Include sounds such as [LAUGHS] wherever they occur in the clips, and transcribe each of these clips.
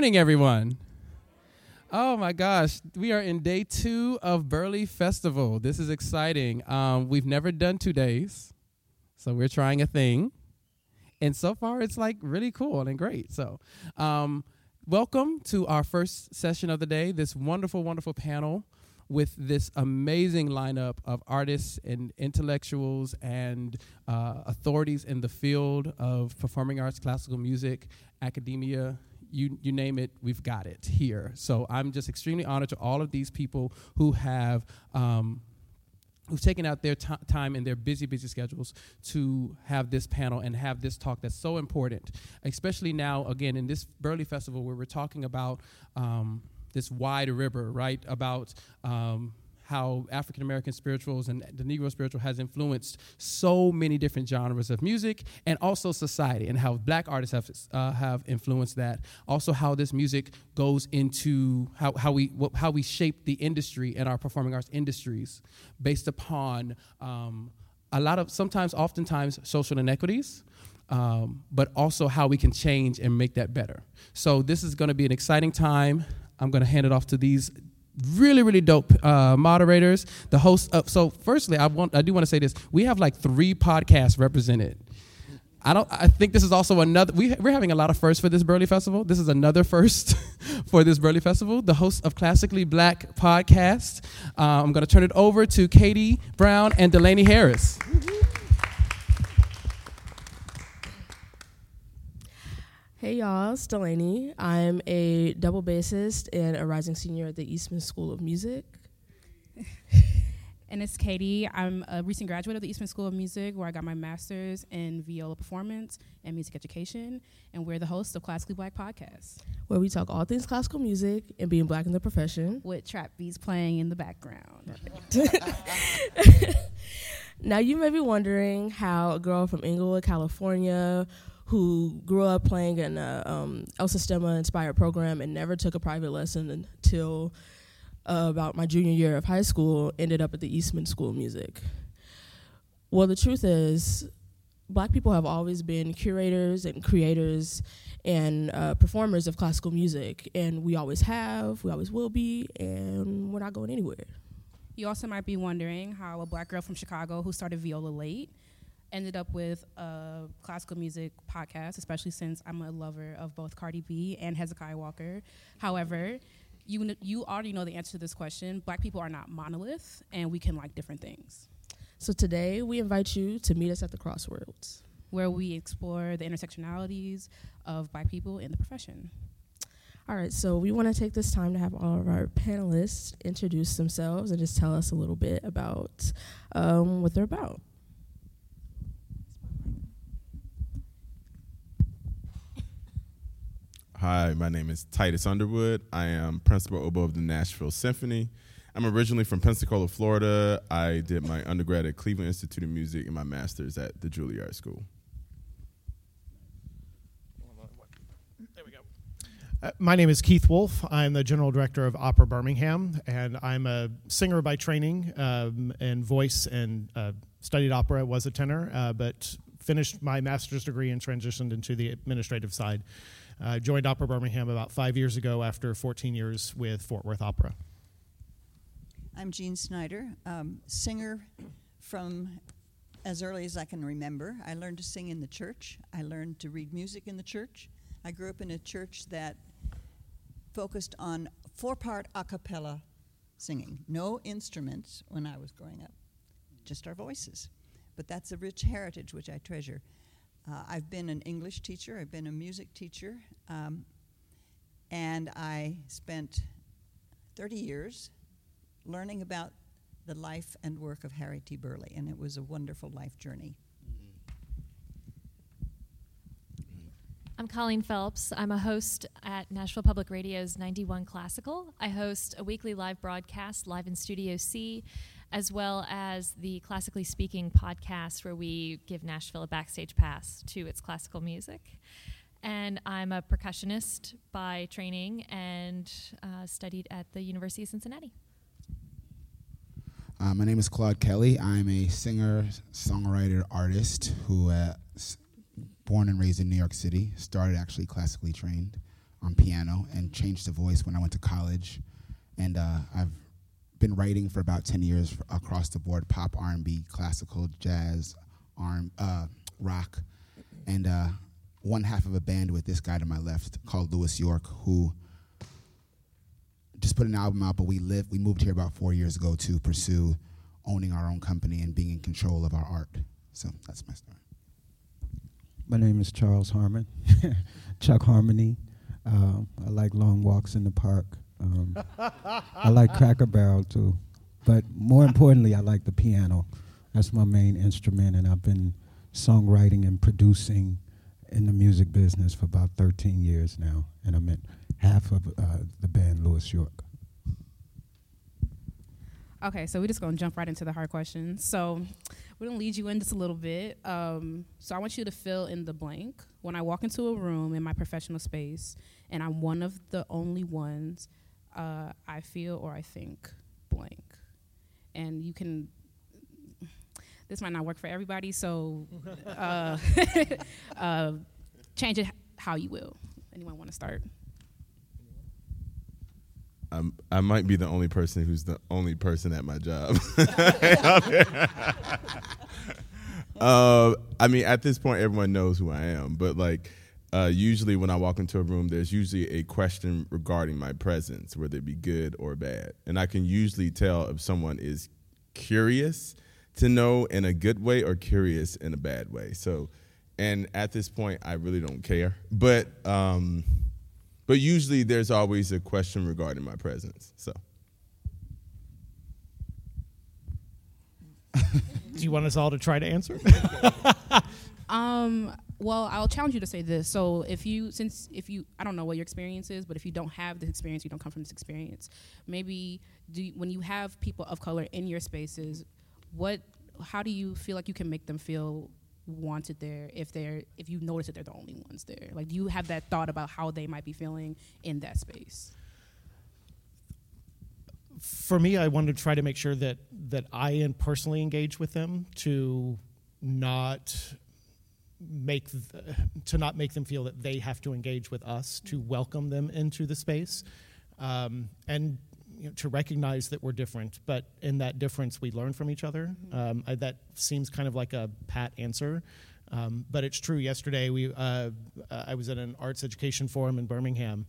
Morning, everyone. Oh my gosh, we are in day two of Burleigh Festival. This is exciting. Um, we've never done two days, so we're trying a thing. And so far, it's like really cool and great. So, um, welcome to our first session of the day, this wonderful, wonderful panel with this amazing lineup of artists and intellectuals and uh, authorities in the field of performing arts, classical music, academia, you, you name it, we've got it here. So I'm just extremely honored to all of these people who have. Um, who've taken out their t- time in their busy, busy schedules to have this panel and have this talk that's so important, especially now, again, in this Burleigh Festival where we're talking about um, this wide river, right? About um, how African American spirituals and the Negro spiritual has influenced so many different genres of music and also society, and how black artists have uh, have influenced that. Also, how this music goes into how, how we how we shape the industry and our performing arts industries based upon um, a lot of sometimes, oftentimes, social inequities. Um, but also how we can change and make that better. So this is going to be an exciting time. I'm going to hand it off to these really really dope uh, moderators the host of so firstly i want i do want to say this we have like three podcasts represented. I don't i think this is also another we, we're having a lot of firsts for this burleigh festival. This is another first [LAUGHS] for this burleigh festival. The host of classically black podcast uh, i'm going to turn it over to katie brown and delaney harris Hey y'all, it's Delaney. I'm a double bassist and a rising senior at the Eastman School of Music. and it's Katie. I'm a recent graduate of the Eastman School of Music, where I got my master's in viola performance and music education. And we're the hosts of Classically Black Podcast, where we talk all things classical music and being black in the profession, with trap beats playing in the background. [LAUGHS] now, you may be wondering how a girl from Inglewood, California, who grew up playing in a um, El Sistema inspired program and never took a private lesson until uh, about my junior year of high school, ended up at the Eastman School of Music. Well, the truth is, black people have always been curators and creators and uh, performers of classical music, and we always have, we always will be, and we're not going anywhere. You also might be wondering how a black girl from Chicago who started viola late ended up with a classical music podcast, especially since I'm a lover of both Cardi B and Hezekiah Walker. However, you you already know the answer to this question. Black people are not monolith, and we can like different things. So today we invite you to meet us at the crossroads, where we explore the intersectionalities of Black people in the profession. All right, so we want to take this time to have all of our panelists introduce themselves and just tell us a little bit about um, what they're about. Hi, my name is Titus Underwood. I am principal oboe of the Nashville Symphony. I'm originally from Pensacola, Florida. I did my undergrad at Cleveland Institute of Music and my master's at the Juilliard School. There we go. Uh, my name is Keith Wolf. I'm the general director of Opera Birmingham, and I'm a singer by training um, and voice and uh, studied opera, was a tenor, uh, but finished my master's degree and transitioned into the administrative side. I uh, joined Opera Birmingham about five years ago after 14 years with Fort Worth Opera. I'm Jean Snyder, um, singer from as early as I can remember. I learned to sing in the church. I learned to read music in the church. I grew up in a church that focused on four part a cappella singing. No instruments when I was growing up, just our voices. But that's a rich heritage which I treasure. Uh, I've been an English teacher, I've been a music teacher, um, and I spent 30 years learning about the life and work of Harry T. Burleigh, and it was a wonderful life journey. I'm Colleen Phelps. I'm a host at Nashville Public Radio's 91 Classical. I host a weekly live broadcast live in Studio C as well as the Classically Speaking podcast, where we give Nashville a backstage pass to its classical music. And I'm a percussionist by training and uh, studied at the University of Cincinnati. Uh, my name is Claude Kelly. I'm a singer, songwriter, artist who uh, born and raised in New York City. Started actually classically trained. on piano and changed the voice when I went to college. And uh, I've been writing for about 10 years across the board pop, R&B, classical, jazz, R- uh, rock. And uh, one half of a band with this guy to my left called Louis York, who just put an album out, but we live we moved here about four years ago to pursue owning our own company and being in control of our art. So that's my story. My name is Charles Harmon, [LAUGHS] Chuck Harmony. Um, I like long walks in the park. Um, I like Cracker Barrel too, but more importantly, I like the piano. That's my main instrument, and I've been songwriting and producing in the music business for about 13 years now, and I'm in half of uh, the band Louis York. Okay, so we're just gonna jump right into the hard questions. So we're gonna lead you in just a little bit. Um, so I want you to fill in the blank. When I walk into a room in my professional space, and I'm one of the only ones, uh, I feel or I think blank, and you can. This might not work for everybody, so [LAUGHS] uh, [LAUGHS] uh, change it how you will. Anyone want to start? I'm, I might be the only person who's the only person at my job. [LAUGHS] uh, I mean, at this point, everyone knows who I am, but like, uh, usually when I walk into a room, there's usually a question regarding my presence, whether it be good or bad. And I can usually tell if someone is curious to know in a good way or curious in a bad way. So, and at this point, I really don't care. But, um, but usually there's always a question regarding my presence. So. [LAUGHS] Do you want us all to try to answer? [LAUGHS] Um, well, I'll challenge you to say this. So, if you, since if you, I don't know what your experience is, but if you don't have this experience, you don't come from this experience. Maybe do you, when you have people of color in your spaces, what, how do you feel like you can make them feel wanted there if they're if you notice that they're the only ones there? Like, do you have that thought about how they might be feeling in that space? For me, I want to try to make sure that that I personally engage with them to not make th- to not make them feel that they have to engage with us to welcome them into the space um, and you know, to recognize that we're different. But in that difference we learn from each other. Um, I, that seems kind of like a pat answer. Um, but it's true yesterday we uh, i was at an arts education forum in birmingham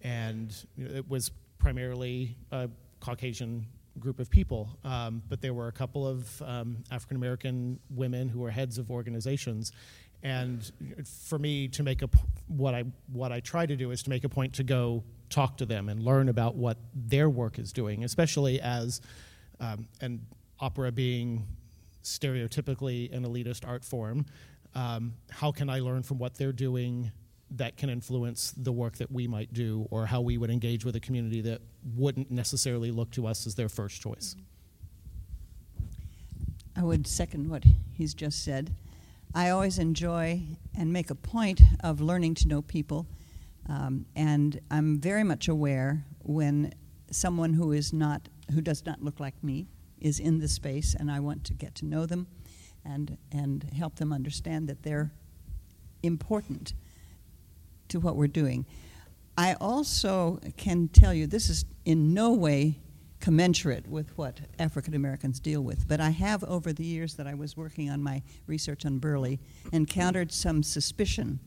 and you know, it was primarily a caucasian group of people, um, but there were a couple of um, African American women who were heads of organizations. And for me to make a what I what I try to do is to make a point to go talk to them and learn about what their work is doing, especially as um, and opera being stereotypically an elitist art form. Um, how can I learn from what they're doing that can influence the work that we might do or how we would engage with a community that wouldn't necessarily look to us as their first choice. I would second what he's just said. I always enjoy and make a point of learning to know people, um, and I'm very much aware when someone who is not, who does not look like me, is in the space, and I want to get to know them, and and help them understand that they're important to what we're doing. I also can tell you this is in no way commensurate with what African Americans deal with, but I have over the years that I was working on my research on Burleigh encountered some suspicion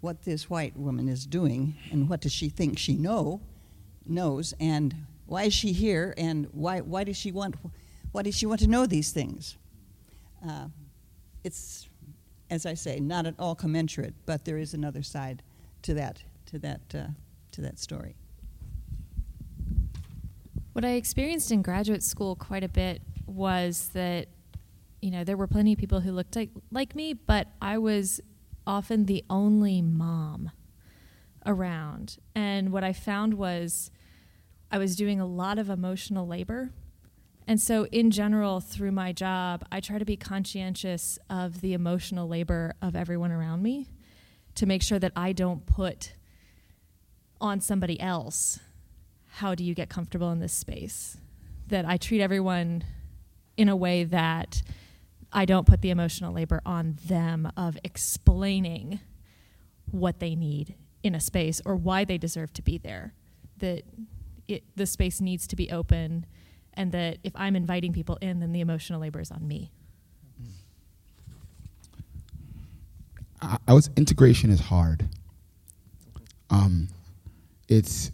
what this white woman is doing and what does she think she know knows and why is she here and why why does she want why does she want to know these things? Uh, it's as I say, not at all commensurate, but there is another side to that to that uh, to that story. What I experienced in graduate school quite a bit was that, you know, there were plenty of people who looked like, like me, but I was often the only mom around. And what I found was I was doing a lot of emotional labor. And so, in general, through my job, I try to be conscientious of the emotional labor of everyone around me to make sure that I don't put on somebody else how do you get comfortable in this space that i treat everyone in a way that i don't put the emotional labor on them of explaining what they need in a space or why they deserve to be there. That it, the space needs to be open, and that if I'm inviting people in, then the emotional labor is on me. I, I was integration is hard. Um, it's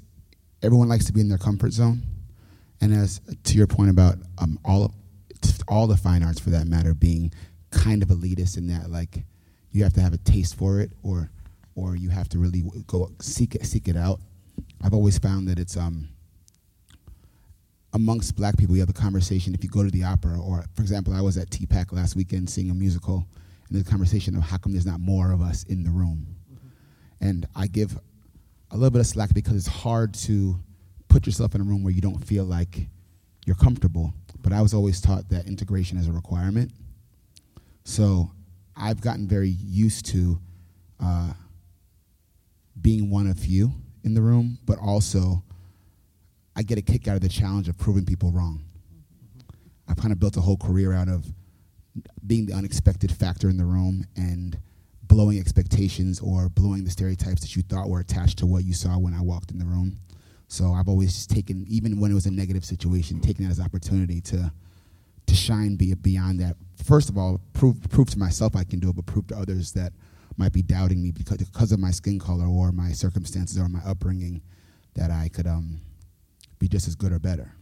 everyone likes to be in their comfort zone, and as to your point about um, all all the fine arts for that matter being kind of elitist in that like you have to have a taste for it or or you have to really go seek it seek it out. I've always found that it's um amongst black people you have a conversation if you go to the opera or for example I was at TPAC last weekend seeing a musical and the conversation of how come there's not more of us in the room. Mm-hmm. And I give a little bit of slack because it's hard to put yourself in a room where you don't feel like you're comfortable. But I was always taught that integration is a requirement. So I've gotten very used to uh, being one of few in the room, but also I get a kick out of the challenge of proving people wrong. I've kind of built a whole career out of being the unexpected factor in the room and blowing expectations or blowing the stereotypes that you thought were attached to what you saw when I walked in the room. So I've always taken, even when it was a negative situation, taken that as opportunity to to shine be beyond that. First of all, prove prove to myself I can do it, but prove to others that might be doubting me because because of my skin color or my circumstances or my upbringing that I could um, be just as good or better.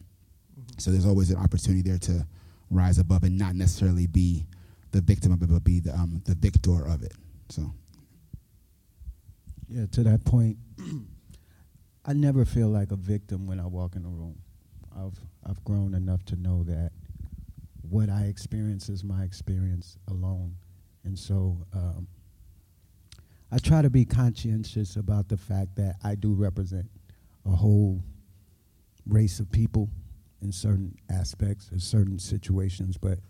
Mm-hmm. So there's always an opportunity there to rise above and not necessarily be the victim of it, but be the um, the victor of it. So. Yeah, to that point, [CLEARS THROAT] I never feel like a victim when I walk in a room. I've I've grown enough to know that what I experience is my experience alone, and so um, I try to be conscientious about the fact that I do represent a whole race of people in certain aspects in certain situations, but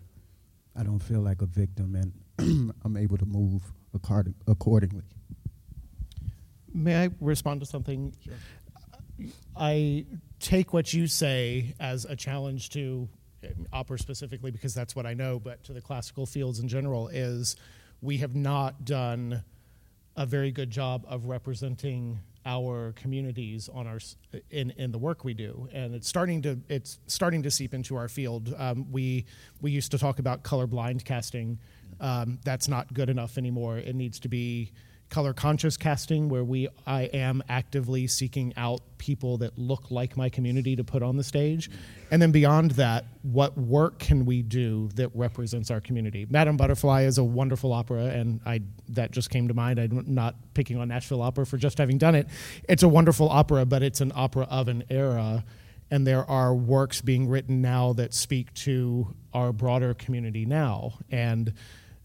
I don't feel like a victim, and [CLEARS THROAT] I'm able to move accordingly. May I respond to something? Sure. I take what you say as a challenge to opera specifically because that's what I know, but to the classical fields in general is we have not done a very good job of representing our communities on our in in the work we do, and it's starting to it's starting to seep into our field. Um, we we used to talk about colorblind casting. Um, that's not good enough anymore. It needs to be color conscious casting where we I am actively seeking out people that look like my community to put on the stage. And then beyond that, what work can we do that represents our community? Madame Butterfly is a wonderful opera and I that just came to mind. I'm not picking on Nashville Opera for just having done it. It's a wonderful opera, but it's an opera of an era and there are works being written now that speak to our broader community now and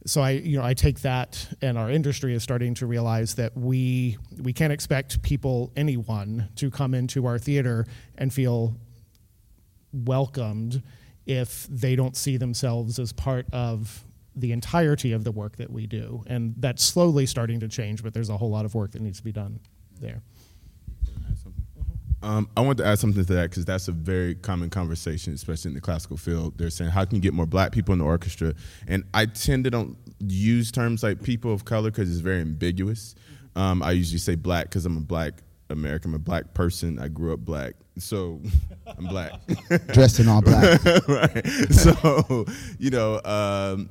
so I, you know, I take that, and our industry is starting to realize that we we can't expect people, anyone, to come into our theater and feel welcomed if they don't see themselves as part of the entirety of the work that we do, and that's slowly starting to change. But there's a whole lot of work that needs to be done there. Um, I want to add something to that because that's a very common conversation, especially in the classical field. They're saying, "How can you get more black people in the orchestra?" And I tend to don't use terms like people of color because it's very ambiguous. Um, I usually say black because I'm a black American. I'm a black person. I grew up black, so [LAUGHS] I'm black. [LAUGHS] Dressed in all black, [LAUGHS] right? So you know, um,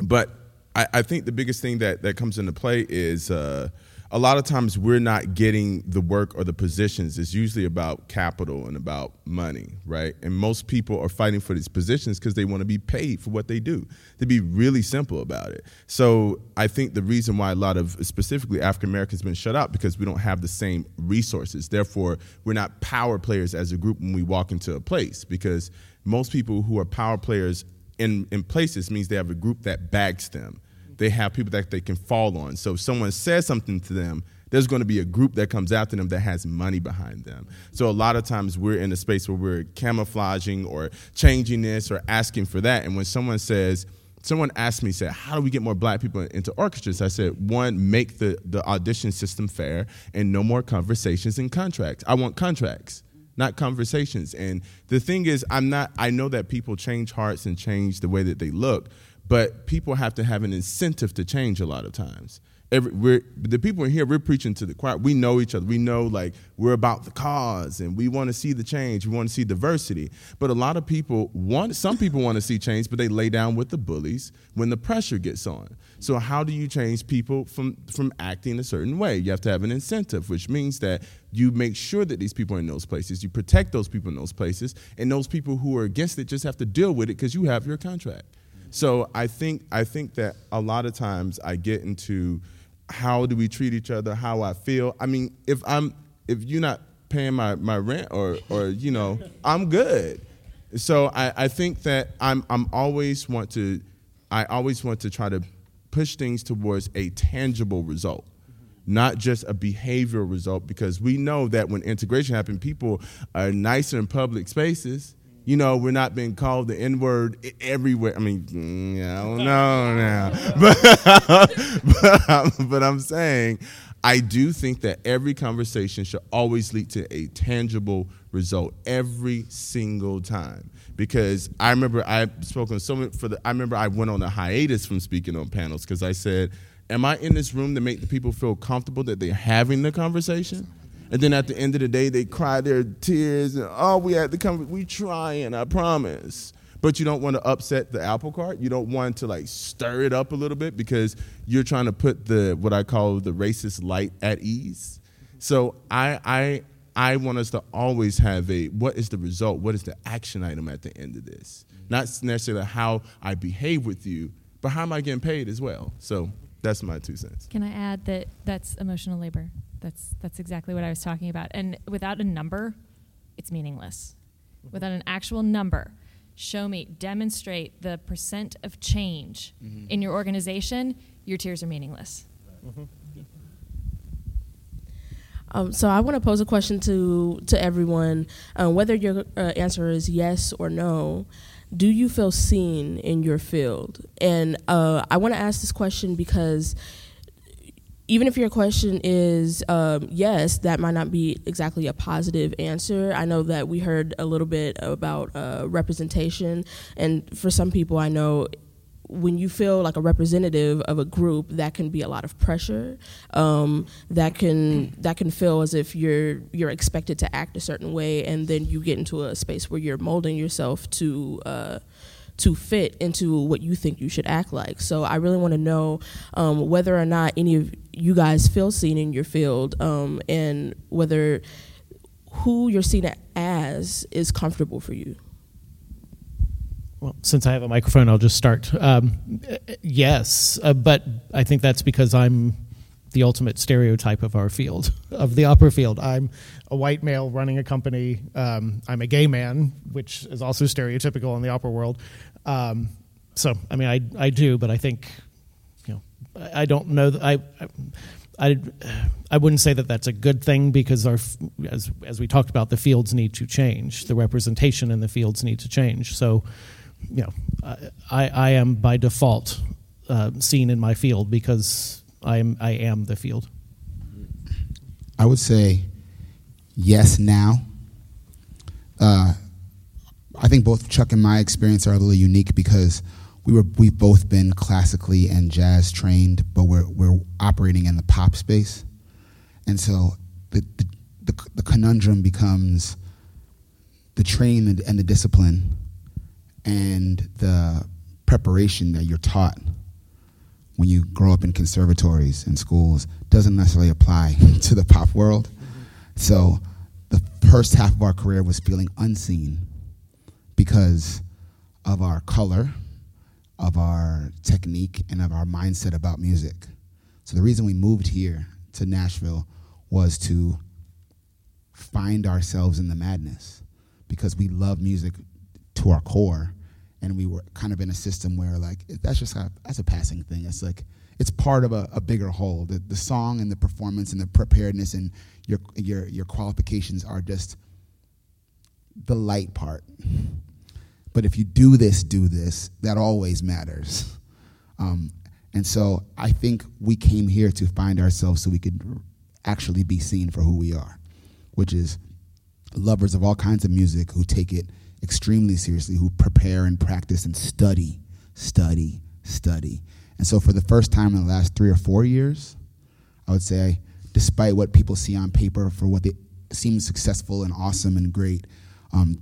but I, I, think the biggest thing that that comes into play is. Uh, a lot of times we're not getting the work or the positions. It's usually about capital and about money, right? And most people are fighting for these positions because they want to be paid for what they do. To be really simple about it. So I think the reason why a lot of specifically African Americans been shut out because we don't have the same resources. Therefore, we're not power players as a group when we walk into a place because most people who are power players in, in places means they have a group that backs them they have people that they can fall on. So if someone says something to them, there's going to be a group that comes after them that has money behind them. So a lot of times we're in a space where we're camouflaging or changing this or asking for that. And when someone says, someone asked me, said, how do we get more black people into orchestras? I said, one, make the, the audition system fair and no more conversations and contracts. I want contracts not conversations. And the thing is, I'm not, I know that people change hearts and change the way that they look, but people have to have an incentive to change a lot of times. every we're the people in here we're preaching to the choir. We know each other. We know like we're about the cause and we want to see the change. We want to see diversity. But a lot of people want some people want to see change but they lay down with the bullies when the pressure gets on. So how do you change people from from acting a certain way? You have to have an incentive which means that you make sure that these people are in those places. You protect those people in those places. And those people who are against it just have to deal with it because you have your contract so I think I think that a lot of times I get into how do we treat each other, how I feel. I mean, if I'm if you're not paying my, my rent or or you know, [LAUGHS] I'm good. So I, I think that I'm I'm always want to I always want to try to push things towards a tangible result. Not just a behavioral result, because we know that when integration happens, people are nicer in public spaces you know, we're not being called the N word everywhere. I mean, mm, I don't know now, [LAUGHS] but, but, [LAUGHS] but I'm saying I do think that every conversation should always lead to a tangible result every single time. Because I remember I've spoken so many for the. I remember I went on a hiatus from speaking on panels because I said, "Am I in this room to make the people feel comfortable that they're having the conversation?" And then at the end of the day, they cry their tears. And, oh, we had to come. We trying, I promise. But you don't want to upset the apple cart. You don't want to like stir it up a little bit because you're trying to put the what I call the racist light at ease. So I I I want us to always have a what is the result? What is the action item at the end of this? Not necessarily how I behave with you, but how am I getting paid as well? So that's my two cents. Can I add that that's emotional labor? That's that's exactly what I was talking about. And without a number, it's meaningless. Mm-hmm. Without an actual number, show me, demonstrate the percent of change mm-hmm. in your organization, your tears are meaningless. Mm-hmm. Um, so I want to pose a question to to everyone, uh, whether your uh, answer is yes or no. Do you feel seen in your field? And uh, I want to ask this question because even if your question is um, yes, that might not be exactly a positive answer. I know that we heard a little bit about uh, representation, and for some people, I know when you feel like a representative of a group, that can be a lot of pressure. Um, that can that can feel as if you're you're expected to act a certain way, and then you get into a space where you're molding yourself to. Uh, to fit into what you think you should act like. So I really want to know um, whether or not any of you guys feel seen in your field um, and whether who you're seen as is comfortable for you. Well, since I have a microphone, I'll just start. Um, yes, uh, but I think that's because I'm the ultimate stereotype of our field, [LAUGHS] of the opera field. I'm a white male running a company. Um, I'm a gay man, which is also stereotypical in the opera world. Um, so, I mean, I, I do, but I think you know I don't know. I, I, I wouldn't say that that's a good thing because our, as as we talked about, the fields need to change. The representation in the fields need to change. So, you know, I I am by default uh, seen in my field because I am I am the field. I would say yes now. Uh, I think both Chuck and my experience are a little unique because we were we've both been classically and jazz trained, but we're we're operating in the pop space, and so the the, the, the conundrum becomes the training and the discipline and the preparation that you're taught when you grow up in conservatories and schools doesn't necessarily apply [LAUGHS] to the pop world. So the first half of our career was feeling unseen because of our color of our technique and of our mindset about music. So the reason we moved here to Nashville was to find ourselves in the madness because we love music to our core and we were kind of in a system where like that's just a, that's a passing thing. It's like it's part of a, a bigger whole. The, the song and the performance and the preparedness and your your your qualifications are just the light part but if you do this, do this, that always matters. Um, and so I think we came here to find ourselves so we could actually be seen for who we are, which is lovers of all kinds of music who take it extremely seriously, who prepare and practice and study, study, study. And so, for the first time in the last three or four years, I would say, despite what people see on paper for what they seem successful and awesome and great, um,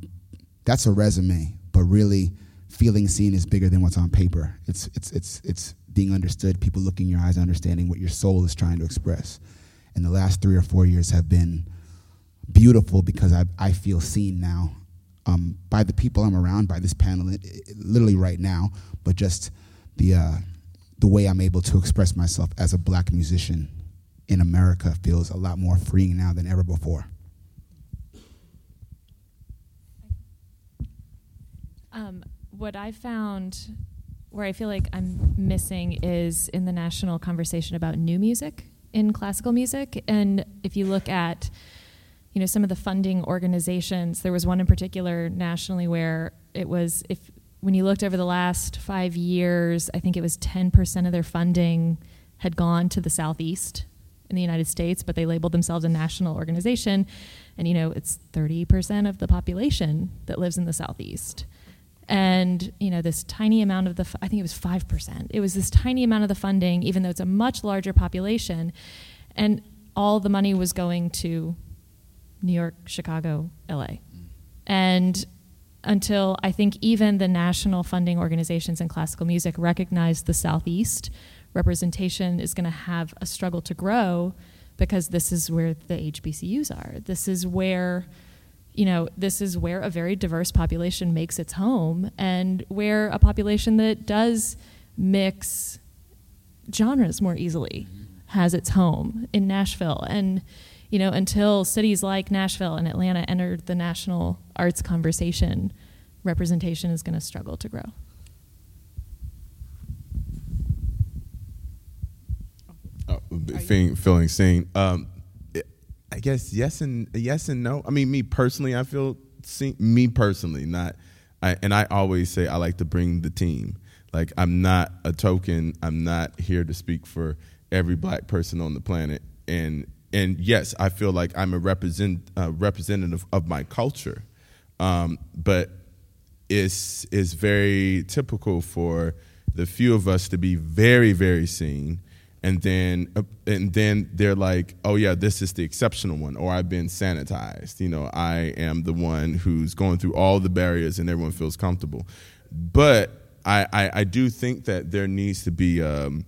that's a resume. But really, feeling seen is bigger than what's on paper. It's it's it's it's being understood. People looking in your eyes, understanding what your soul is trying to express. And the last three or four years have been beautiful because I I feel seen now um, by the people I'm around, by this panel, it, it, literally right now, but just the uh, the way I'm able to express myself as a black musician in America feels a lot more freeing now than ever before. Um, what I found where I feel like I'm missing is in the national conversation about new music in classical music. And if you look at, you know, some of the funding organizations, there was one in particular nationally where it was if when you looked over the last five years, I think it was 10% of their funding had gone to the southeast in the United States, but they labeled themselves a national organization. And you know, it's 30% of the population that lives in the southeast and you know this tiny amount of the i think it was 5% it was this tiny amount of the funding even though it's a much larger population and all the money was going to new york chicago la and until i think even the national funding organizations in classical music recognized the southeast representation is going to have a struggle to grow because this is where the hbcus are. This is where you know, this is where a very diverse population makes its home and where a population that does mix genres more easily has its home in Nashville. And, you know, until cities like Nashville and Atlanta entered the national arts conversation, representation is going to struggle to grow. Oh, feeling, feeling seen. Um, I guess yes and yes and no. I mean, me personally, I feel me personally, not. I, and I always say I like to bring the team. Like I'm not a token. I'm not here to speak for every black person on the planet. And and yes, I feel like I'm a represent uh, representative of my culture. Um, but it's it's very typical for the few of us to be very very seen and then uh, and then they're like, "Oh yeah, this is the exceptional one," or "I've been sanitized." You know, I am the one who's going through all the barriers, and everyone feels comfortable. But I, I, I do think that there needs to be, um,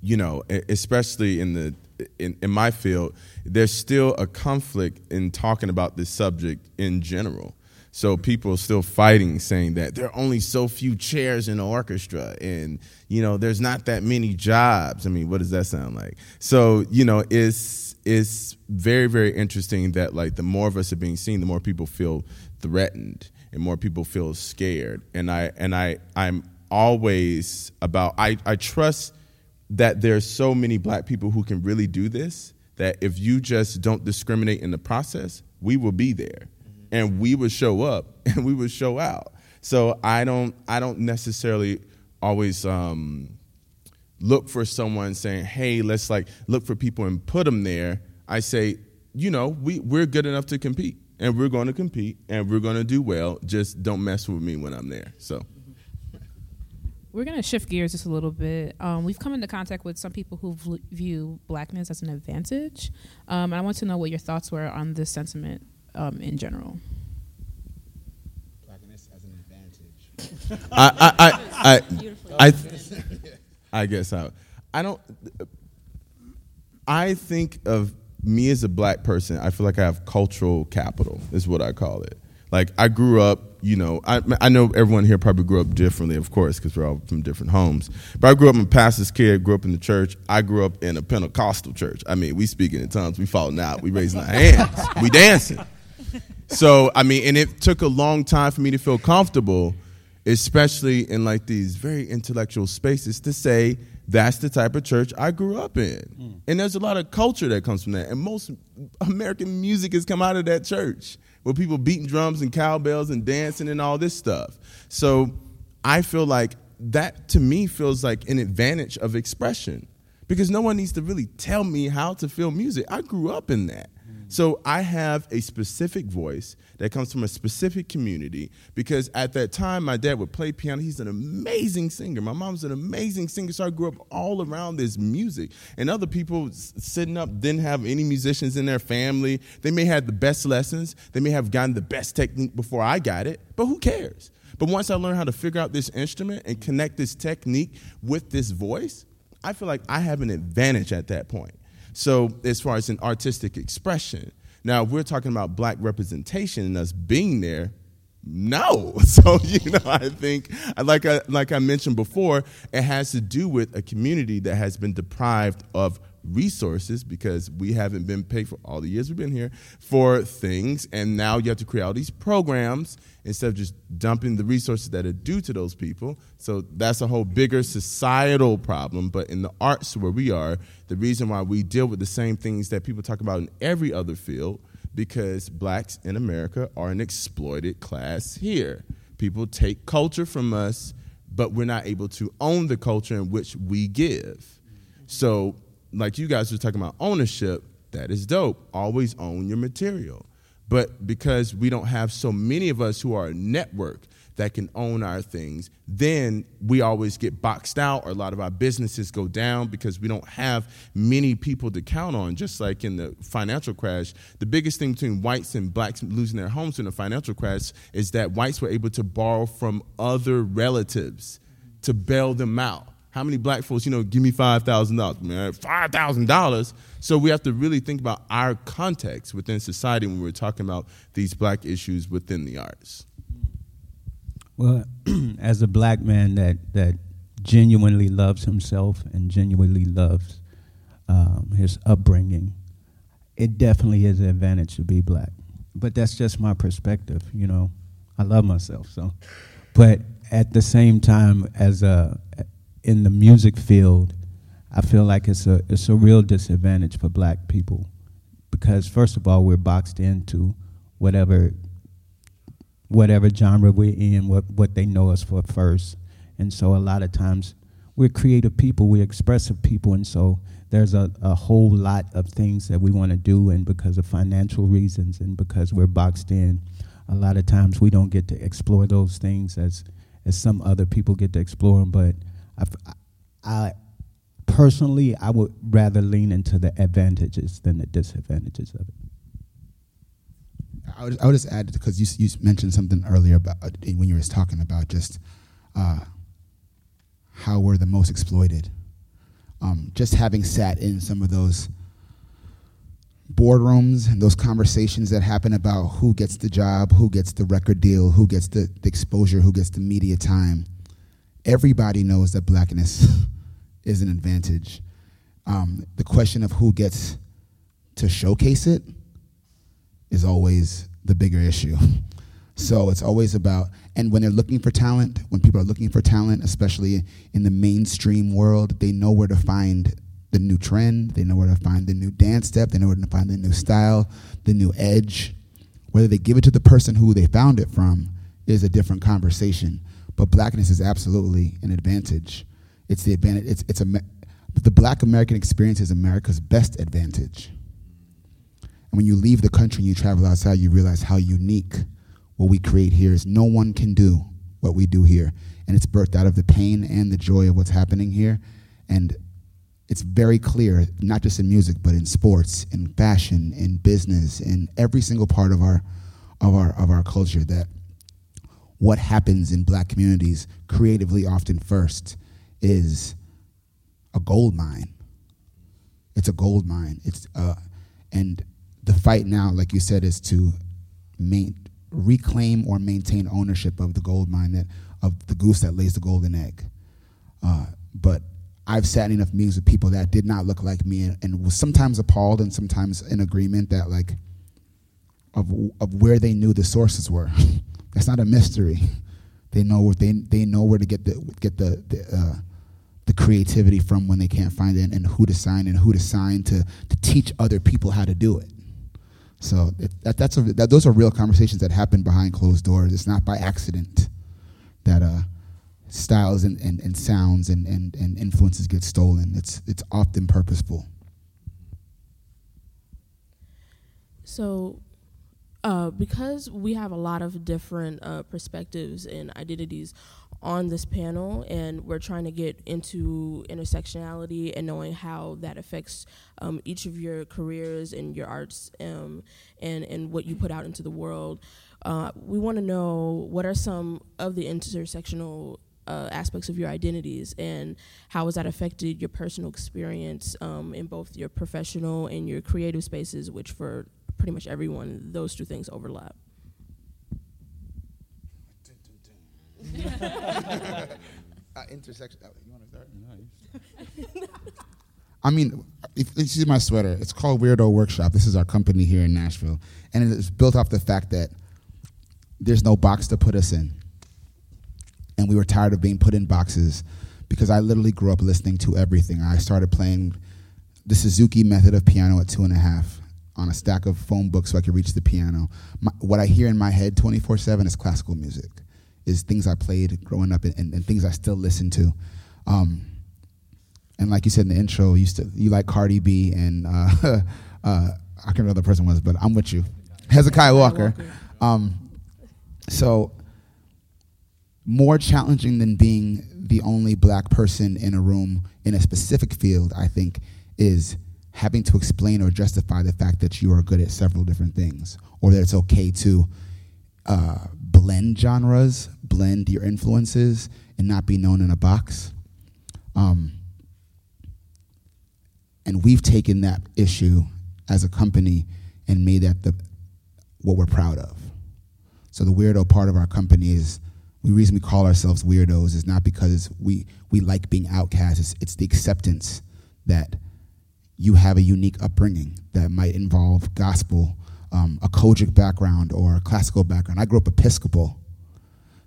you know, especially in the in, in my field, there's still a conflict in talking about this subject in general. So people are still fighting, saying that there are only so few chairs in the orchestra, and you know, there's not that many jobs. I mean, what does that sound like? So you know, it's it's very very interesting that like the more of us are being seen, the more people feel threatened, and more people feel scared. And I and I I'm always about I I trust that there's so many black people who can really do this that if you just don't discriminate in the process, we will be there and we would show up [LAUGHS] and we would show out. So I don't I don't necessarily always um, look for someone saying, "Hey, let's like look for people and put them there." I say, you know, we we're good enough to compete, and we're going to compete, and we're going to do well. Just don't mess with me when I'm there. So. We're going to shift gears just a little bit. Um, we've come into contact with some people who view blackness as an advantage. Um, and I want to know what your thoughts were on this sentiment um, in general? Blackness as an advantage. I, I, I, I, I, I guess I, I don't. I think of me as a black person. I feel like I have cultural capital. Is what I call it. Like I grew up, you know, I, I know everyone here probably grew up differently, of course, because we're all from different homes. But I grew up in a pastor's kid, grew up in the church. I grew up in a Pentecostal church. I mean, we speaking in tongues, we falling out, we raising our hands, we dancing so I mean, and it took a long time for me to feel comfortable, especially in like these very intellectual spaces, to say that's the type of church I grew up in. Mm. And there's a lot of culture that comes from that. And most American music has come out of that church, where people beating drums and cowbells and dancing and all this stuff. So I feel like that to me feels like an advantage of expression because no one needs to really tell me how to feel music. I grew up in that. So I have a specific voice that comes from a specific community because at that time my dad would play piano. He's an amazing singer. My mom's an amazing singer. So I grew up all around this music. And other people sitting up didn't have any musicians in their family. They may have the best lessons. They may have gotten the best technique before I got it, but who cares? But once I learned how to figure out this instrument and connect this technique with this voice, I feel like I have an advantage at that point. So, as far as an artistic expression, now if we're talking about black representation and us being there. No, [LAUGHS] so you know, I think like I like I mentioned before, it has to do with a community that has been deprived of resources because we haven't been paid for all the years we've been here for things, and now you have to create all these programs instead of just dumping the resources that are due to those people. So that's a whole bigger societal problem. But in the arts where we are, the reason why we deal with the same things that people talk about in every other field, because blacks in America are an exploited class here. People take culture from us, but we're not able to own the culture in which we give. So, like you guys were talking about ownership, that is dope. Always own your material. But because we don't have so many of us who are a network that can own our things, then we always get boxed out, or a lot of our businesses go down because we don't have many people to count on. Just like in the financial crash, the biggest thing between whites and blacks losing their homes in the financial crash is that whites were able to borrow from other relatives to bail them out. How many black folks, you know, give me five thousand dollars, man, five thousand dollars. So we have to really think about our context within society when we're talking about these black issues within the arts. Well, [CLEARS THROAT] as a black man that that genuinely loves himself and genuinely loves um, his upbringing, it definitely is an advantage to be black. But that's just my perspective, you know. I love myself, so. But at the same time, as a in the music field, I feel like it's a it's a real disadvantage for black people because first of all, we're boxed into whatever whatever genre we're in, what, what they know us for first. And so a lot of times we're creative people, we're expressive people, and so there's a, a whole lot of things that we want to do, and because of financial reasons and because we're boxed in, a lot of times we don't get to explore those things as as some other people get to explore them. But I, I personally, I would rather lean into the advantages than the disadvantages of it. I would, I would just add because you, you mentioned something earlier about uh, when you were talking about just uh, how we're the most exploited. Um, just having sat in some of those boardrooms and those conversations that happen about who gets the job, who gets the record deal, who gets the, the exposure, who gets the media time. Everybody knows that blackness [LAUGHS] is an advantage. Um, the question of who gets to showcase it is always the bigger issue. [LAUGHS] So it's always about, and when they're looking for talent, when people are looking for talent, especially in the mainstream world, they know where to find the new trend, they know where to find the new dance step, they know where to find the new style, the new edge. Whether they give it to the person who they found it from is a different conversation. But blackness is absolutely an advantage. It's the advantage. It's it's a the Black American experience is America's best advantage. And when you leave the country and you travel outside, you realize how unique what we create here is. No one can do what we do here. And it's birthed out of the pain and the joy of what's happening here. And it's very clear, not just in music, but in sports, in fashion, in business, in every single part of our of our of our culture that what happens in black communities creatively often first is a gold mine. It's a gold mine. It's uh, and the fight now, like you said, is to main, reclaim or maintain ownership of the gold mine that of the goose that lays the golden egg. Uh, but I've sat in enough meetings with people that did not look like me and, and was sometimes appalled and sometimes in agreement that like of of where they knew the sources were. [LAUGHS] That's not a mystery. They know they they know where to get the get the the, uh, the creativity from when they can't find it, and who to sign and who to sign to to teach other people how to do it. So it, that that's a, that, those are real conversations that happen behind closed doors. It's not by accident that uh, styles and, and, and sounds and, and, and influences get stolen. It's it's often purposeful. So, uh, because we have a lot of different uh, perspectives and identities on this panel, and we're trying to get into intersectionality and knowing how that affects um, each of your careers and your arts um, and, and what you put out into the world. Uh, we want to know what are some of the intersectional uh, aspects of your identities and how has that affected your personal experience um, in both your professional and your creative spaces, which for pretty much everyone, those two things overlap. [LAUGHS] uh, intersection. Uh, you want to start? I mean, if, if you see my sweater, it's called Weirdo Workshop. This is our company here in Nashville, and it's built off the fact that there's no box to put us in, and we were tired of being put in boxes because I literally grew up listening to everything. I started playing the Suzuki method of piano at two and a half on a stack of phone books so I could reach the piano. My, what I hear in my head 24 7 is classical music is things I played growing up and, and, and things I still listen to. Um, and like you said in the intro, you still you like Cardi B and uh, [LAUGHS] uh, I can't remember the person was, but I'm with you, Hezekiah Walker. Um, so more challenging than being the only black person in a room in a specific field, I think, is having to explain or justify the fact that you are good at several different things, or that it's okay to uh, blend genres, blend your influences, and not be known in a box. Um, and we've taken that issue as a company and made that the what we're proud of. So the weirdo part of our company is the reason we call ourselves weirdos is not because we we like being outcasts. It's, it's the acceptance that you have a unique upbringing that might involve gospel um, a COGIC background or a classical background. I grew up Episcopal,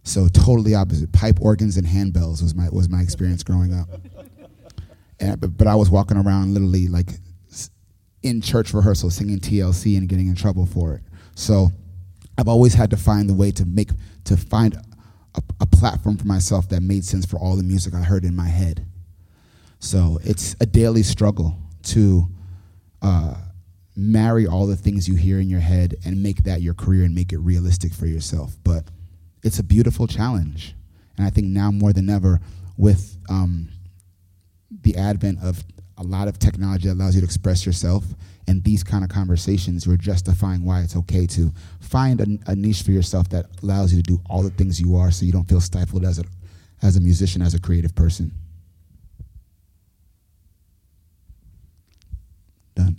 so totally opposite. Pipe organs and handbells was my was my experience growing up. [LAUGHS] And, but, but I was walking around literally like in church rehearsal singing TLC and getting in trouble for it. So I've always had to find the way to make to find a, a platform for myself that made sense for all the music I heard in my head. So it's a daily struggle to. Uh, marry all the things you hear in your head and make that your career and make it realistic for yourself. But it's a beautiful challenge. And I think now more than ever, with um, the advent of a lot of technology that allows you to express yourself and these kind of conversations, you're justifying why it's okay to find a, a, niche for yourself that allows you to do all the things you are so you don't feel stifled as a, as a musician, as a creative person. Done.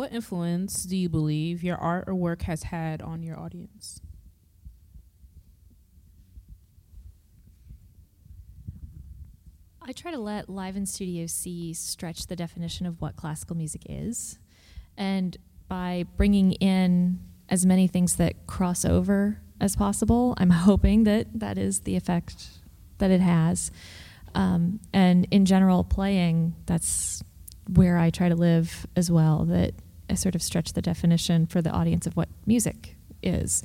What influence do you believe your art or work has had on your audience? I try to let Live in Studio C stretch the definition of what classical music is. And by bringing in as many things that cross over as possible, I'm [LAUGHS] hoping that that is the effect that it has. Um, and in general, playing, that's where I try to live as well. That I sort of stretch the definition for the audience of what music is.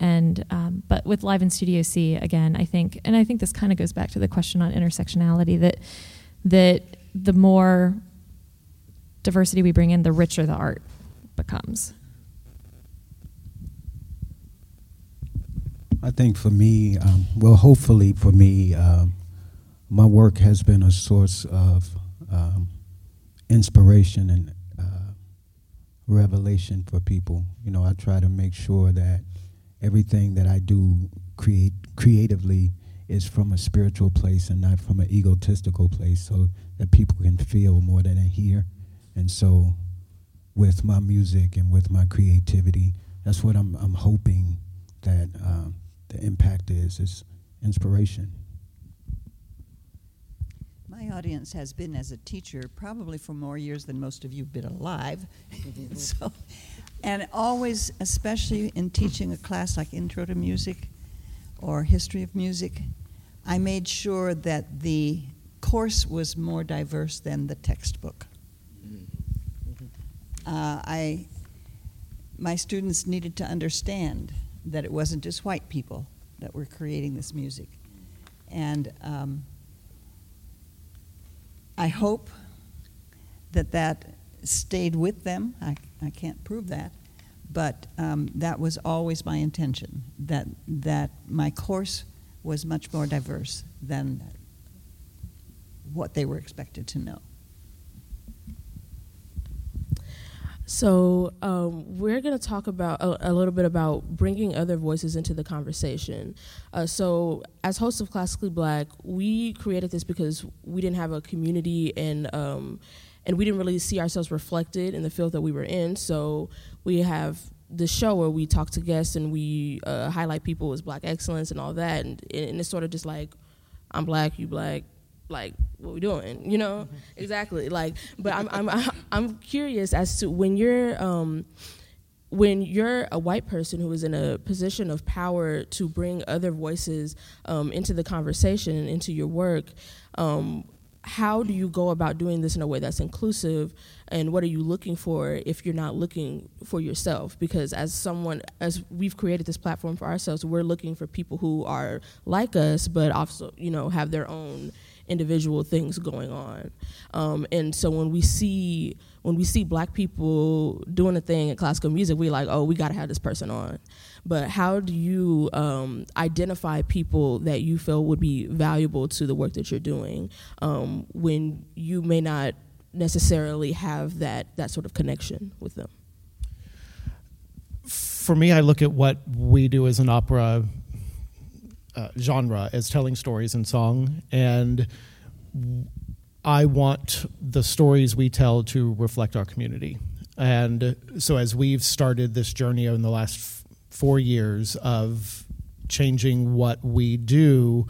And um, but with live in Studio C again, I think, and I think this kind of goes back to the question on intersectionality that that the more diversity we bring in, the richer the art becomes. I think for me, um, well, hopefully for me, um, my work has been a source of um, inspiration and revelation for people. You know, I try to make sure that everything that I do create creatively is from a spiritual place and not from an egotistical place so that people can feel more than they hear. And so with my music and with my creativity, that's what I'm, I'm hoping that uh, the impact is, is inspiration. My audience has been as a teacher probably for more years than most of you have been alive. [LAUGHS] [LAUGHS] so, and always, especially in teaching a class like Intro to Music or History of Music, I made sure that the course was more diverse than the textbook. Uh, I, my students needed to understand that it wasn't just white people that were creating this music. And um, I hope that that stayed with them. I, I can't prove that, but um, that was always my intention. That that my course was much more diverse than what they were expected to know. So um, we're going to talk about a, a, little bit about bringing other voices into the conversation. Uh, so as hosts of Classically Black, we created this because we didn't have a community and um, and we didn't really see ourselves reflected in the field that we were in. So we have the show where we talk to guests and we uh, highlight people as Black excellence and all that, and, and it's sort of just like I'm Black, you Black, like what we doing you know? Mm-hmm. exactly like but i'm i'm [LAUGHS] i'm curious as to when you're um when you're a white person who is in a position of power to bring other voices um, into the conversation and into your work um, how do you go about doing this in a way that's inclusive? And what are you looking for if you're not looking for yourself? Because as someone as we've created this platform for ourselves we're looking for people who are like us but also you know have their own individual things going on. Um, and so when we see when we see black people doing a thing in classical music, we're like, oh, we got to have this person on. But how do you um, identify people that you feel would be valuable to the work that you're doing um, when you may not necessarily have that that sort of connection with them? For me, I look at what we do as an opera uh, genre as telling stories in song, and I want the stories we tell to reflect our community. And so, as we've started this journey in the last f- four years of changing what we do,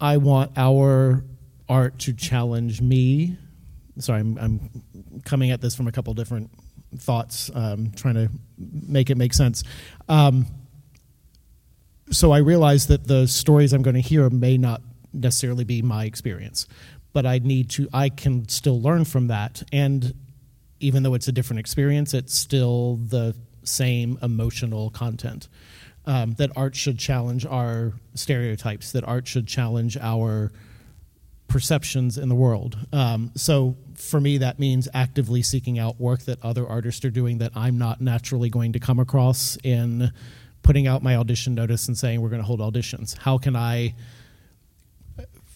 I want our art to challenge me. Sorry, I'm, I'm coming at this from a couple different thoughts, um, trying to make it make sense. Um, so I realize that the stories I'm going to hear may not necessarily be my experience, but I need to, I can still learn from that. And even though it's a different experience, it's still the same emotional content. Um, that art should challenge our stereotypes, that art should challenge our perceptions in the world. Um, so for me, that means actively seeking out work that other artists are doing that I'm not naturally going to come across in putting out my audition notice and saying we're going to hold auditions? How can I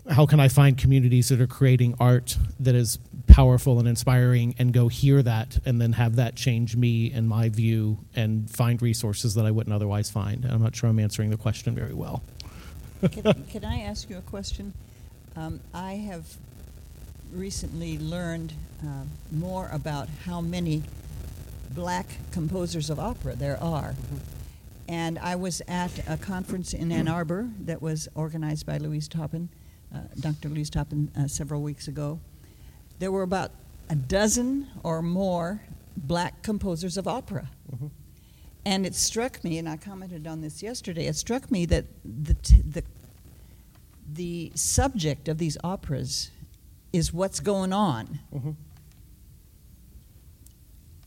how can I find communities that are creating art that is powerful and inspiring and go hear that and then have that change me and my view and find resources that I wouldn't otherwise find? And I'm not sure I'm answering the question very well. can, can, I ask you a question? Um, I have recently learned uh, more about how many black composers of opera there are. Mm-hmm. And I was at a conference in Ann Arbor that was organized by Louise Toppin, uh, Dr. Louise Toppin, uh, several weeks ago. There were about a dozen or more black composers of opera. Mm-hmm. And it struck me, and I commented on this yesterday, it struck me that the, t- the, the subject of these operas is what's going on. Mm-hmm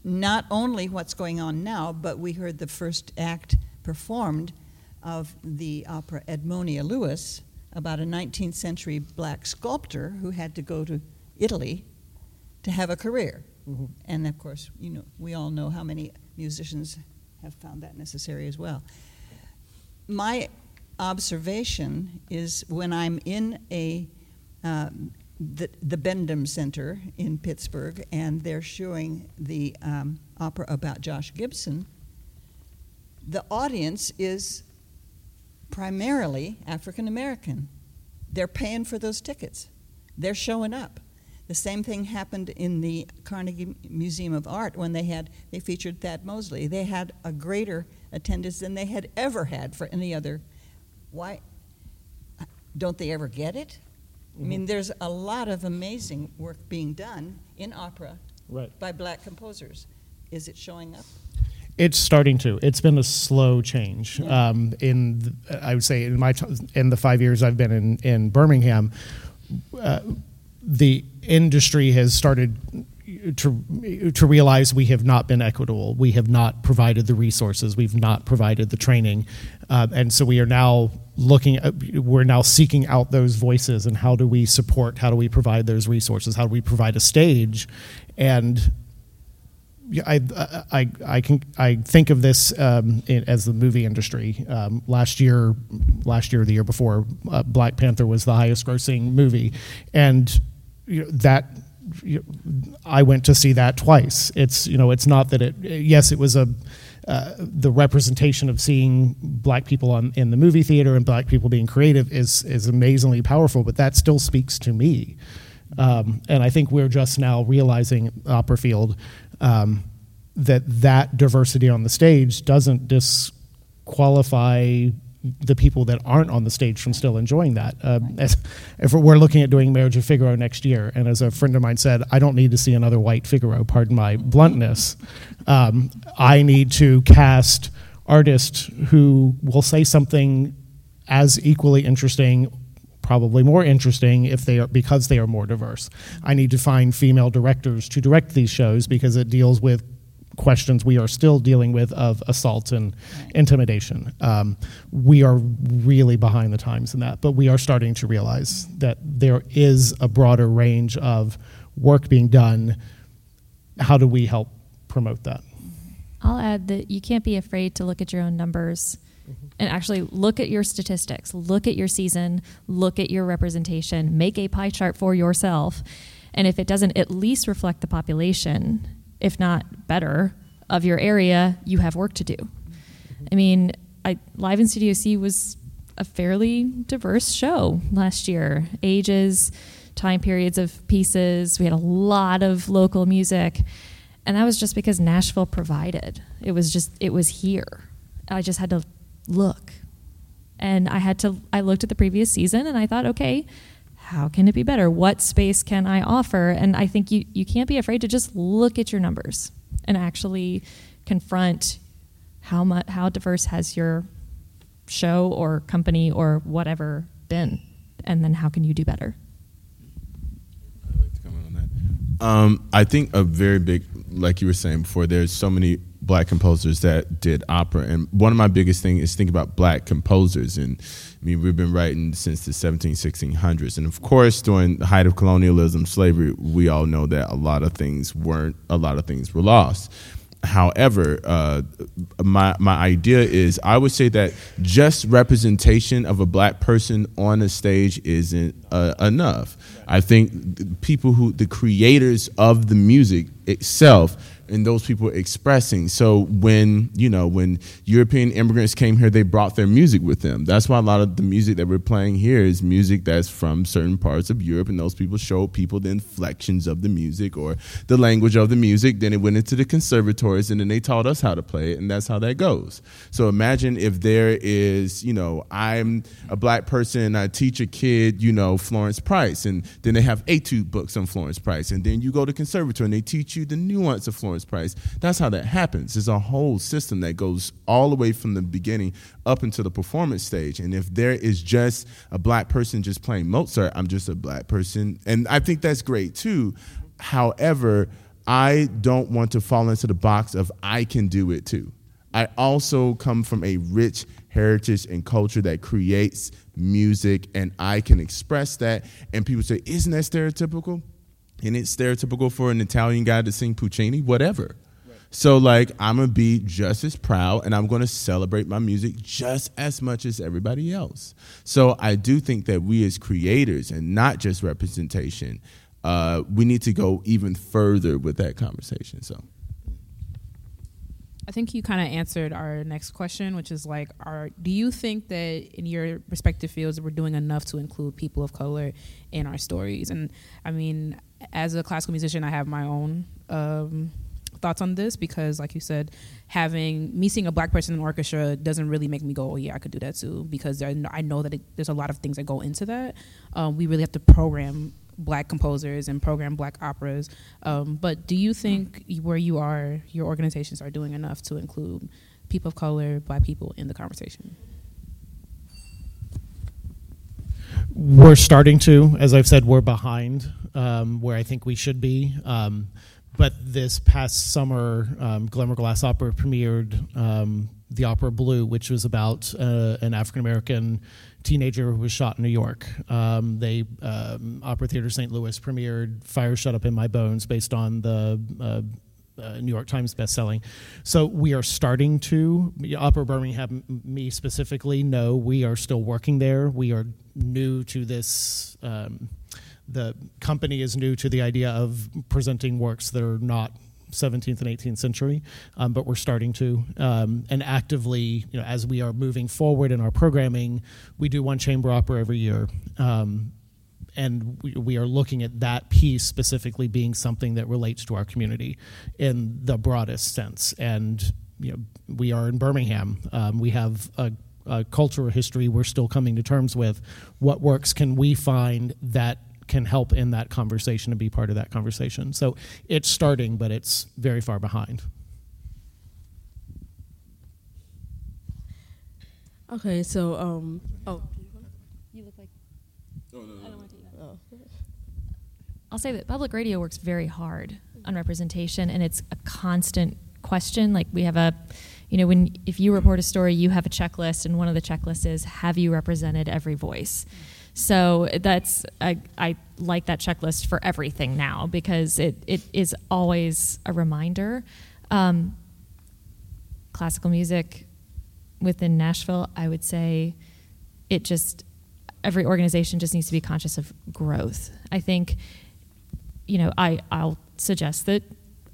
not only what's going on now, but we heard the first act performed of the opera Edmonia Lewis about a 19th century black sculptor who had to go to Italy to have a career. Mm-hmm. And of course, you know, we all know how many musicians have found that necessary as well. My observation is when I'm in a uh, the, the Benedum Center in Pittsburgh, and they're showing the um, opera about Josh Gibson the audience is primarily African American. They're paying for those tickets, they're showing up. The same thing happened in the Carnegie Museum of Art when they had they featured Thad Mosley. They had a greater attendance than they had ever had for any other. Why don't they ever get it? Mm-hmm. I mean, mm-hmm. there's a lot of amazing work being done in opera right. by black composers. Is it showing up? It's starting to. It's been a slow change. Yeah. Um, in the, I would say in my in the five years I've been in in Birmingham, uh, the industry has started to to realize we have not been equitable. We have not provided the resources. We've not provided the training, uh, and so we are now looking at, we're now seeking out those voices and how do we support how do we provide those resources how do we provide a stage and I, I, I can I think of this um, as the movie industry. Um, last year, last year, the year before, uh, Black Panther was the highest grossing movie, and you know, that you know, I went to see that twice. It's you know it's not that it yes it was a uh, the representation of seeing black people on in the movie theater and black people being creative is is amazingly powerful, but that still speaks to me. Um, and I think we're just now realizing Opera Field um, that that diversity on the stage doesn't disqualify the people that aren't on the stage from still enjoying that. Um, as, if we're looking at doing Marriage of Figaro next year, and as a friend of mine said, I don't need to see another white Figaro. Pardon my bluntness. Um, I need to cast artists who will say something as equally interesting probably more interesting if they are because they are more diverse. I need to find female directors to direct these shows because it deals with questions we are still dealing with of assault and intimidation. Um, we are really behind the times in that, but we are starting to realize that there is a broader range of work being done. How do we help promote that? I'll add that you can't be afraid to look at your own numbers and actually look at your statistics, look at your season, look at your representation, make a pie chart for yourself. And if it doesn't at least reflect the population, if not better, of your area, you have work to do. I mean, I, Live in Studio C was a fairly diverse show last year. Ages, time periods of pieces. We had a lot of local music. And that was just because Nashville provided. It was just, it was here. I just had to look. And I had to, I looked at the previous season and I thought, okay, how can it be better? What space can I offer? And I think you, you can't be afraid to just look at your numbers and actually confront how much, how diverse has your show or company or whatever been? And then how can you do better? I'd like to comment on that. Um, I think a very big, like you were saying before, there's so many black composers that did opera. And one of my biggest things is think about black composers. And I mean, we've been writing since the 17, 1600s. And of course, during the height of colonialism, slavery, we all know that a lot of things weren't, a lot of things were lost. However, uh, my my idea is I would say that just representation of a black person on a stage isn't uh, enough. I think people who the creators of the music itself and those people expressing. So when you know when European immigrants came here, they brought their music with them. That's why a lot of the music that we're playing here is music that's from certain parts of Europe, and those people show people the inflections of the music or the language of the music. Then it went into the conservatories, and then they taught us how to play it, and that's how that goes. So imagine if there is, you know, I'm a black person, I teach a kid, you know, Florence Price, and then they have etude books on Florence Price, and then you go to conservatory and they teach you the nuance of Florence Price. That's how that happens. There's a whole system that goes all the way from the beginning up into the performance stage. And if there is just a black person just playing Mozart, I'm just a black person. And I think that's great too. However, I don't want to fall into the box of I can do it too. I also come from a rich heritage and culture that creates music, and I can express that. And people say, Isn't that stereotypical? And it's stereotypical for an Italian guy to sing Puccini, whatever. So like I'm gonna be just as proud and I'm gonna celebrate my music just as much as everybody else. So I do think that we as creators and not just representation, uh, we need to go even further with that conversation. So I think you kind of answered our next question, which is like, are do you think that in your respective fields we're doing enough to include people of color in our stories? And I mean, as a classical musician, I have my own um, thoughts on this because, like you said, having me seeing a black person in orchestra doesn't really make me go, "Oh yeah, I could do that too," because I know that it, there's a lot of things that go into that. Um, we really have to program black composers and program black operas. Um, but do you think where you are, your organizations are doing enough to include people of color, black people in the conversation? We're starting to, as I've said, we're behind um, where I think we should be. Um, but this past summer, um, Glimmerglass Opera premiered um, the opera Blue, which was about uh, an African American teenager who was shot in New York. Um, they um, Opera Theater St. Louis premiered "Fire Shut Up in My Bones" based on the uh, uh, New York Times bestselling. So we are starting to Opera Birmingham, me specifically. No, we are still working there. We are new to this. Um, the company is new to the idea of presenting works that are not 17th and 18th century, um, but we're starting to um, and actively, you know, as we are moving forward in our programming, we do one chamber opera every year. Um, and we, we, are looking at that piece specifically being something that relates to our community in the broadest sense. And you know, we are in Birmingham. Um, we have a, a cultural history we're still coming to terms with. What works can we find that can help in that conversation and be part of that conversation? So it's starting, but it's very far behind. Okay, so um, oh, you look like. Oh, no, no, no. I'll say that public radio works very hard on representation, and it's a constant question. Like we have a, you know, when if you report a story, you have a checklist, and one of the checklists is have you represented every voice. So that's I, I like that checklist for everything now because it, it is always a reminder. Um, classical music within Nashville, I would say it just every organization just needs to be conscious of growth. I think you know, I, I'll suggest that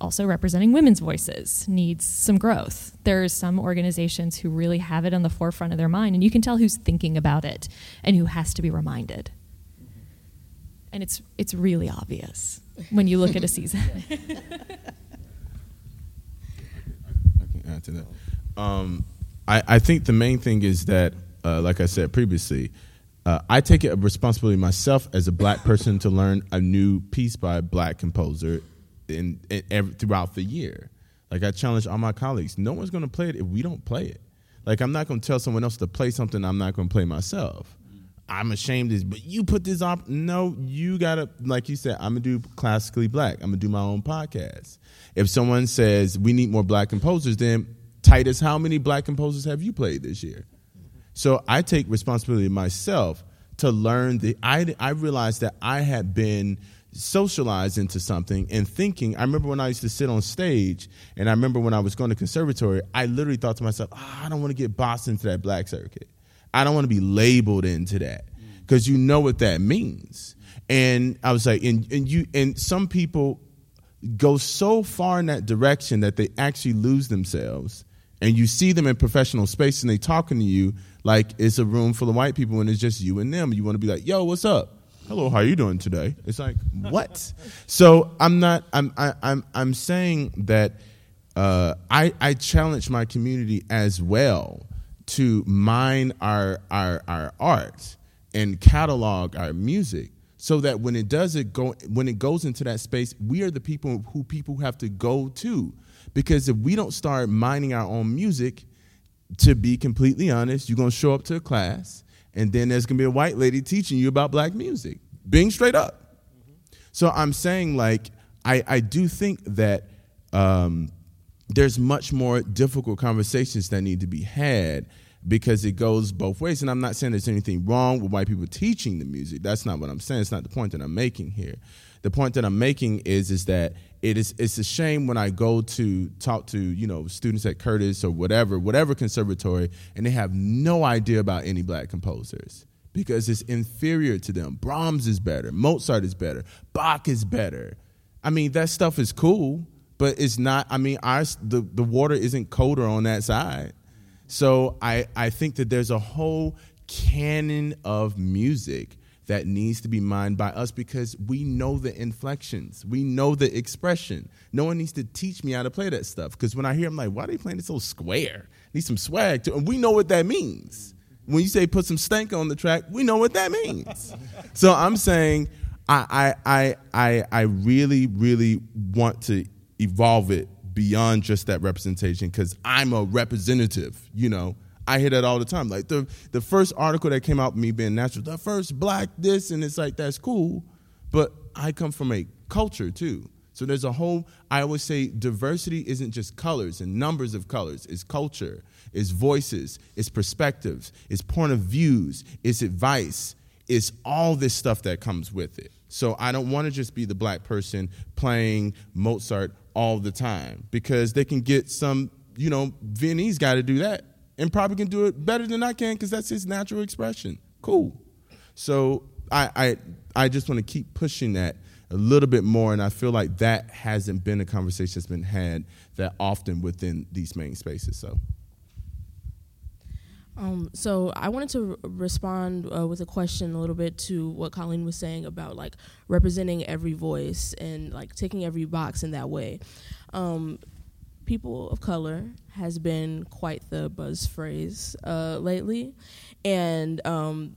also representing women's voices needs some growth. There's some organizations who really have it on the forefront of their mind, and you can tell who's thinking about it and who has to be reminded. And it's it's really obvious when you look at a [LAUGHS] season. I can add to that. Um, I, I think the main thing is that, uh, like I said previously, uh, I take it a responsibility myself as a black person to learn a new piece by a black composer in, in every, throughout the year. Like I challenge all my colleagues, no one's going to play it if we don't play it. Like I'm not going to tell someone else to play something I'm not going to play myself. I'm ashamed this, but you put this up. No, you gotta, like you said, I'm gonna do classically black. I'm gonna do my own podcast. If someone says we need more black composers, then Titus, how many black composers have you played this year? So I take responsibility myself to learn the I I realized that I had been socialized into something and thinking I remember when I used to sit on stage and I remember when I was going to conservatory I literally thought to myself oh, I don't want to get boxed into that black circuit. I don't want to be labeled into that. Mm. Because you know what that means. And I was like and, and you and some people go so far in that direction that they actually lose themselves and you see them in professional space and they talking to you like it's a room full of white people and it's just you and them. You want to be like, "Yo, what's up? Hello, how are you doing today?" It's like, "What?" so I'm not. I'm. I, am i am I'm saying that uh, I I challenge my community as well to mine our our our art and catalog our music so that when it does it go when it goes into that space we are the people who people have to go to because if we don't start mining our own music to be completely honest, you're gonna show up to a class, and then there's gonna be a white lady teaching you about black music, being straight up. Mm-hmm. So I'm saying, like, I, I do think that um, there's much more difficult conversations that need to be had because it goes both ways. And I'm not saying there's anything wrong with white people teaching the music. That's not what I'm saying. It's not the point that I'm making here. The point that I'm making is is that it is it's a shame when I go to talk to you know students at Curtis or whatever whatever conservatory and they have no idea about any black composers because it's inferior to them. Brahms is better, Mozart is better, Bach is better. I mean that stuff is cool, but it's not. I mean our the the water isn't colder on that side. So I I think that there's a whole canon of music that needs to be mined by us because we know the inflections, we know the expression. No one needs to teach me how to play that stuff because when I hear, I'm like, why are they playing it so square? Need some swag to, and we know what that means. When you say put some stank on the track, we know what that means. so I'm saying, I, I, I, I really, really want to evolve it beyond just that representation because I'm a representative, you know. I hear that all the time. Like the the first article that came out me being natural, the first black this, and it's like that's cool, but I come from a culture too. So there's a whole, I always say diversity isn't just colors and numbers of colors, it's culture, it's voices, it's perspectives, it's point of views, it's advice, it's all this stuff that comes with it. So I don't want to just be the black person playing Mozart all the time because they can get some, you know, Viennese got to do that and probably can do it better than I can because that's his natural expression. Cool. So I, I, I just want to keep pushing that a little bit more, and I feel like that hasn't been a conversation that's been had that often within these main spaces. So. Um, so I wanted to respond uh, with a question a little bit to what Colleen was saying about like representing every voice and like taking every box in that way. Um, people of color has been quite the buzz phrase uh, lately, and um,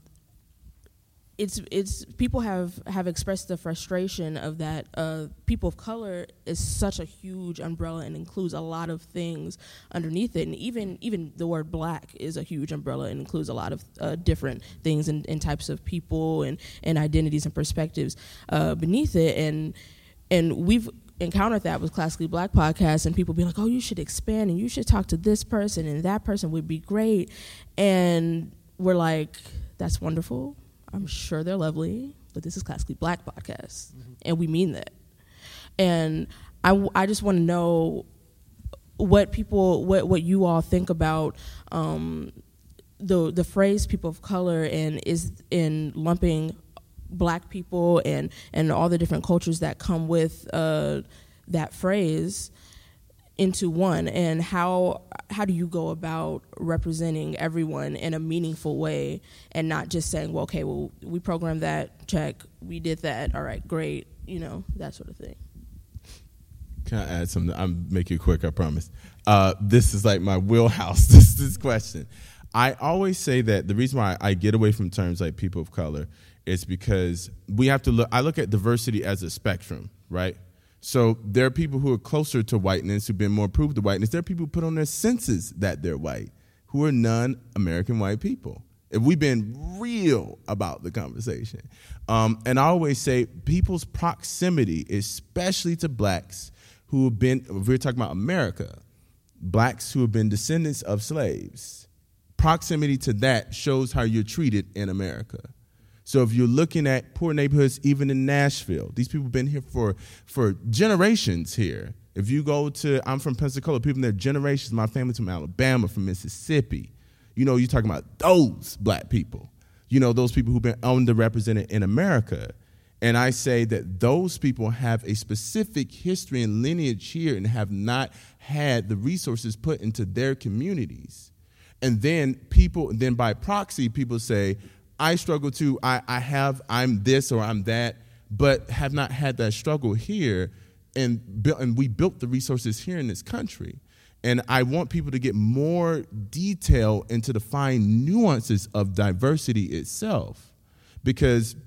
it's it's people have have expressed the frustration of that uh, people of color is such a huge umbrella and includes a lot of things underneath it. And even even the word black is a huge umbrella and includes a lot of uh, different things and, and, types of people and, and identities and perspectives uh, beneath it. And and we've encountered that with classically black podcasts and people be like oh you should expand and you should talk to this person and that person would be great and we're like that's wonderful I'm sure they're lovely, but this is classically black podcast, mm-hmm. and we mean that. And I, I just want to know what people, what, what you all think about um, the the phrase "people of color" and is in lumping black people and and all the different cultures that come with uh, that phrase into one? And how how do you go about representing everyone in a meaningful way and not just saying well okay well we programmed that check we did that all right great you know that sort of thing? Can i add something? I'm make it quick i promise. Uh, this is like my wheelhouse [LAUGHS] this this question. I always say that the reason why i get away from terms like people of color is because we have to look i look at diversity as a spectrum right so there are people who are closer to whiteness, who've been more proved to whiteness. There are people who put on their senses that they're white, who are non-American white people. If we've been real about the conversation, um, and I always say people's proximity, especially to blacks who have been, if we're talking about America, blacks who have been descendants of slaves, proximity to that shows how you're treated in America. So if you're looking at poor neighborhoods, even in Nashville, these people have been here for, for generations here. If you go to, I'm from Pensacola, people in there generations, my family's from Alabama, from Mississippi. You know, you're talking about those black people. You know, those people who've been underrepresented in America. And I say that those people have a specific history and lineage here and have not had the resources put into their communities. And then people, then by proxy, people say, I struggle too. I, I have, I'm this or I'm that, but have not had that struggle here. And, built, and we built the resources here in this country. And I want people to get more detail into the fine nuances of diversity itself. Because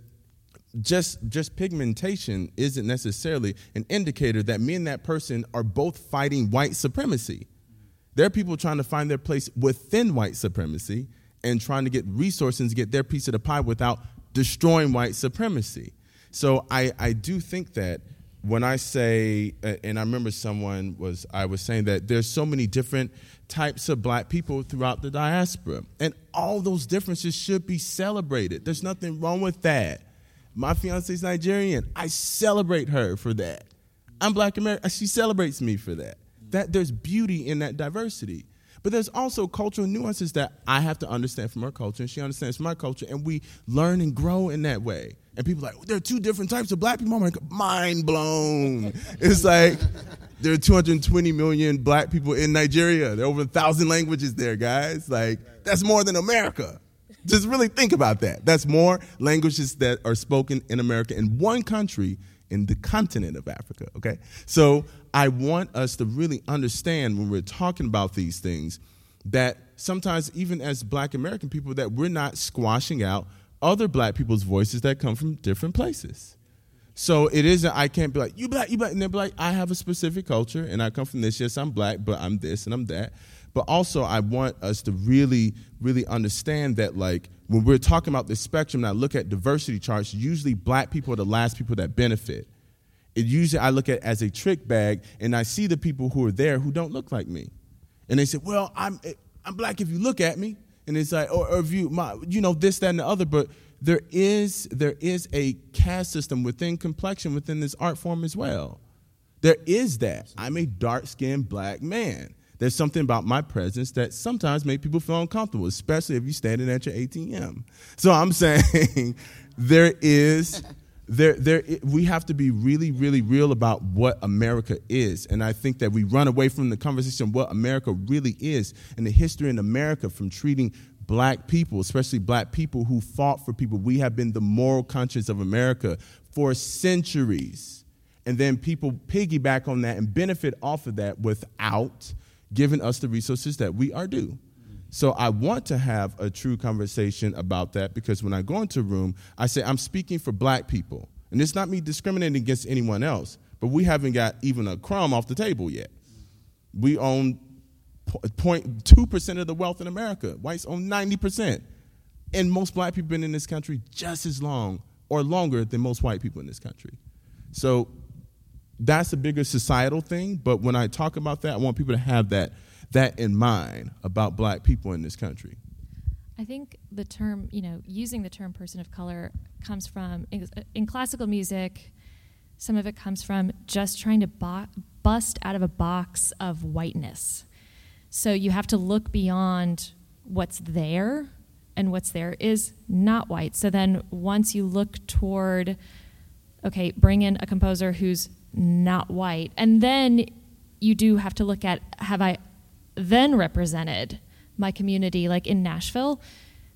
just just pigmentation isn't necessarily an indicator that me and that person are both fighting white supremacy. There are people trying to find their place within white supremacy and trying to get resources to get their piece of the pie without destroying white supremacy. So I, I do think that when I say, and I remember someone was, I was saying that there's so many different types of black people throughout the diaspora, and all those differences should be celebrated. There's nothing wrong with that. My fiance is Nigerian. I celebrate her for that. I'm black American. She celebrates me for that. That there's beauty in that diversity. But there's also cultural nuances that I have to understand from her culture, and she understands from my culture, and we learn and grow in that way. And people like, there are two different types of black people. I'm like, mind blown. it's like there are 220 million black people in Nigeria. There are over a thousand languages there, guys. Like, that's more than America. Just really think about that. That's more languages that are spoken in America in one country in the continent of Africa, okay? So I want us to really understand when we're talking about these things that sometimes, even as black American people, that we're not squashing out other black people's voices that come from different places. So it isn't, I can't be like, you black, you black, and they're like, I have a specific culture and I come from this. Yes, I'm black, but I'm this and I'm that. But also, I want us to really, really understand that, like, when we're talking about the spectrum, and I look at diversity charts, usually black people are the last people that benefit It usually I look at as a trick bag, and I see the people who are there who don't look like me, and they say, "Well, I'm I'm black if you look at me," and it's like, or, or if you my you know this that and the other, but there is there is a caste system within complexion within this art form as well. There is that. I'm a dark skinned black man. There's something about my presence that sometimes make people feel uncomfortable, especially if you're standing at your ATM. So I'm [LAUGHS] saying there is there there we have to be really really real about what America is. And I think that we run away from the conversation what America really is and the history in America from treating black people especially black people who fought for people. We have been the moral conscience of America for centuries. And then people piggyback on that and benefit off of that without giving us the resources that we are due so I want to have a true conversation about that because when I go into a room, I say I'm speaking for black people. And it's not me discriminating against anyone else, but we haven't got even a crumb off the table yet. We own 0.2% of the wealth in America. Whites own 90%. And most black people have been in this country just as long or longer than most white people in this country. So that's a bigger societal thing, but when I talk about that, I want people to have that that in mind about black people in this country? I think the term, you know, using the term person of color comes from, in, in classical music, some of it comes from just trying to bo- bust out of a box of whiteness. So you have to look beyond what's there, and what's there is not white. So then once you look toward, okay, bring in a composer who's not white, and then you do have to look at have I then represented my community. Like in Nashville,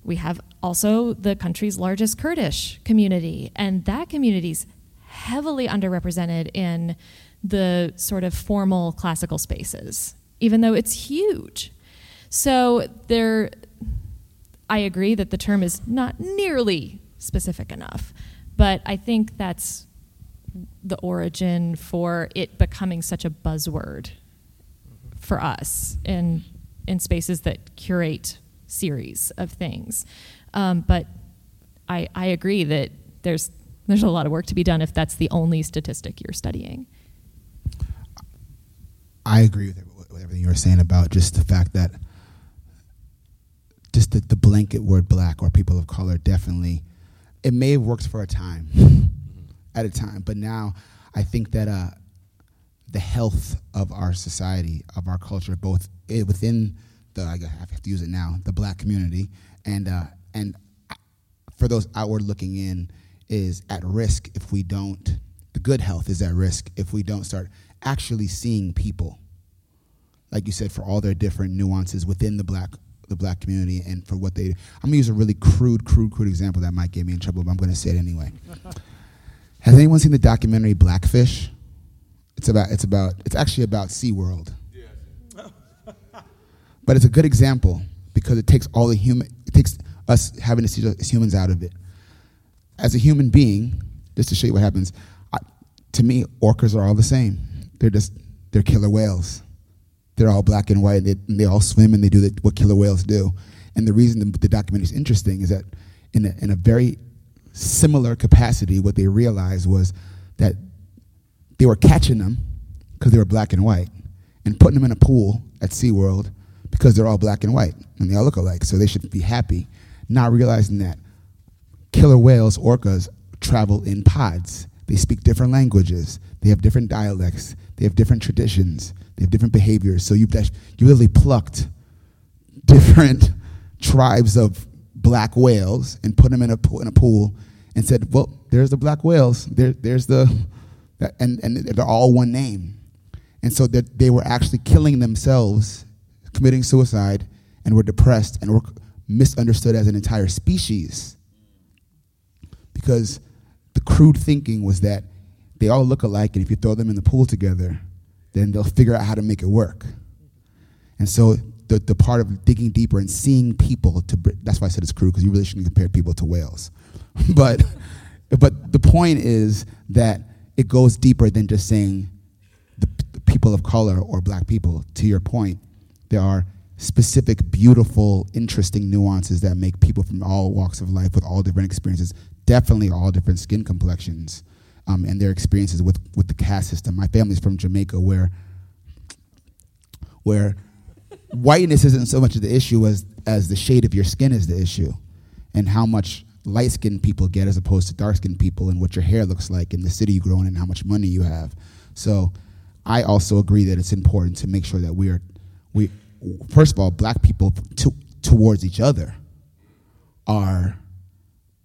we have also the country's largest Kurdish community, and that community's heavily underrepresented in the sort of formal classical spaces, even though it's huge. So there, I agree that the term is not nearly specific enough, but I think that's the origin for it becoming such a buzzword for us in in spaces that curate series of things. Um, but I, I agree that there's there's a lot of work to be done if that's the only statistic you're studying. I agree with, with everything you were saying about just the fact that just the, the blanket word black or people of color definitely it may have worked for a time at a time but now i think that uh, the health of our society, of our culture, both within the I have to use it now, the black community, and uh, and for those outward looking in, is at risk if we don't. The good health is at risk if we don't start actually seeing people, like you said, for all their different nuances within the black the black community and for what they. I'm gonna use a really crude, crude, crude example that might get me in trouble, but I'm gonna say it anyway. [LAUGHS] Has anyone seen the documentary Blackfish? It's about it's about it's actually about SeaWorld. [LAUGHS] but it's a good example because it takes all the human it takes us having to see as humans out of it. As a human being, just to show you what happens, I, to me, orcas are all the same. They're just they're killer whales. They're all black and white. They, and they all swim and they do the, what killer whales do. And the reason the, the documentary is interesting is that in a, in a very similar capacity, what they realized was that they were catching them because they were black and white and putting them in a pool at SeaWorld because they're all black and white and they all look alike, so they should be happy, not realizing that killer whales, orcas, travel in pods. They speak different languages, they have different dialects, they have different traditions, they have different behaviors. So you've, you literally plucked different [LAUGHS] tribes of black whales and put them in a, pool, in a pool and said, well, there's the black whales, there, there's the and, and they're all one name. And so that they were actually killing themselves, committing suicide, and were depressed and were misunderstood as an entire species. Because the crude thinking was that they all look alike, and if you throw them in the pool together, then they'll figure out how to make it work. And so the, the part of digging deeper and seeing people to that's why I said it's crude because you really shouldn't compare people to whales. [LAUGHS] but but the point is that it goes deeper than just saying the, the people of color or black people. To your point, there are specific, beautiful, interesting nuances that make people from all walks of life with all different experiences, definitely all different skin complexions, um, and their experiences with, with the caste system. My family's from Jamaica, where where whiteness isn't so much the issue as as the shade of your skin is the issue, and how much light skinned people get as opposed to dark skinned people, and what your hair looks like in the city you grow in, and how much money you have. So, I also agree that it's important to make sure that we are we first of all, black people to, towards each other are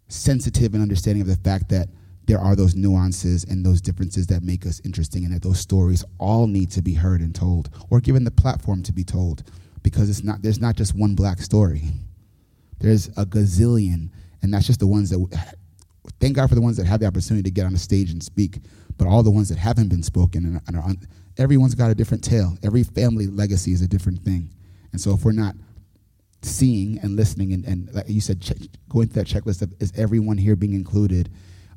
sensitive and understanding of the fact that there are those nuances and those differences that make us interesting and that those stories all need to be heard and told or given the platform to be told because it's not there's not just one black story. There's a gazillion and that's just the ones that thank god for the ones that have the opportunity to get on the stage and speak but all the ones that haven't been spoken and, and are un, everyone's got a different tale. Every family legacy is a different thing. And so if we're not seeing and listening and, and like you said check, going through that checklist of is everyone here being included?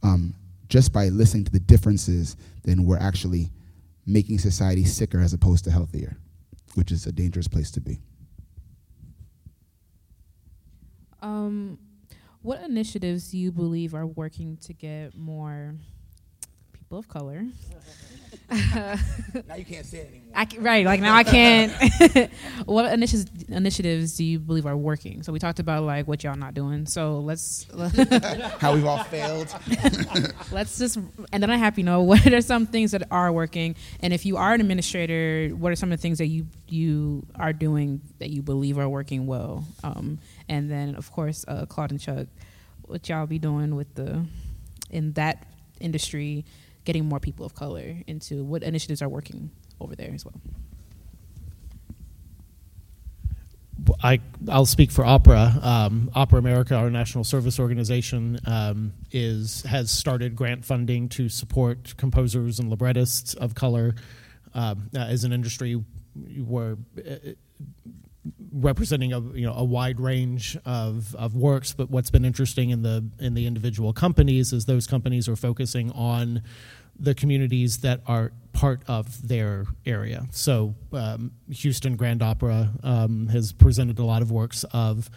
Um, just by listening to the differences then we're actually making society sicker as opposed to healthier which is a dangerous place to be. Um, what initiatives do you believe are working to get more people of color [LAUGHS] [LAUGHS] now you can't say it anymore. I can, right, like now I can't. [LAUGHS] what initiatives initiatives do you believe are working? So we talked about like what y'all not doing. So let's [LAUGHS] how we've all failed. let's just and then I have you know what are some things that are working, and if you are an administrator, what are some of the things that you you are doing that you believe are working well? Um, and then of course, uh, Claude and Chuck, what y'all be doing with the in that industry getting more people of color into what initiatives are working over there as well. I I'll speak for Opera. Um, Opera America, our national service organization, um, is has started grant funding to support composers and librettists of color. Um, as an industry, we're uh, representing a you know a wide range of, of works. But what's been interesting in the in the individual companies is those companies are focusing on the communities that are part of their area. So, um, Houston Grand Opera um, has presented a lot of works of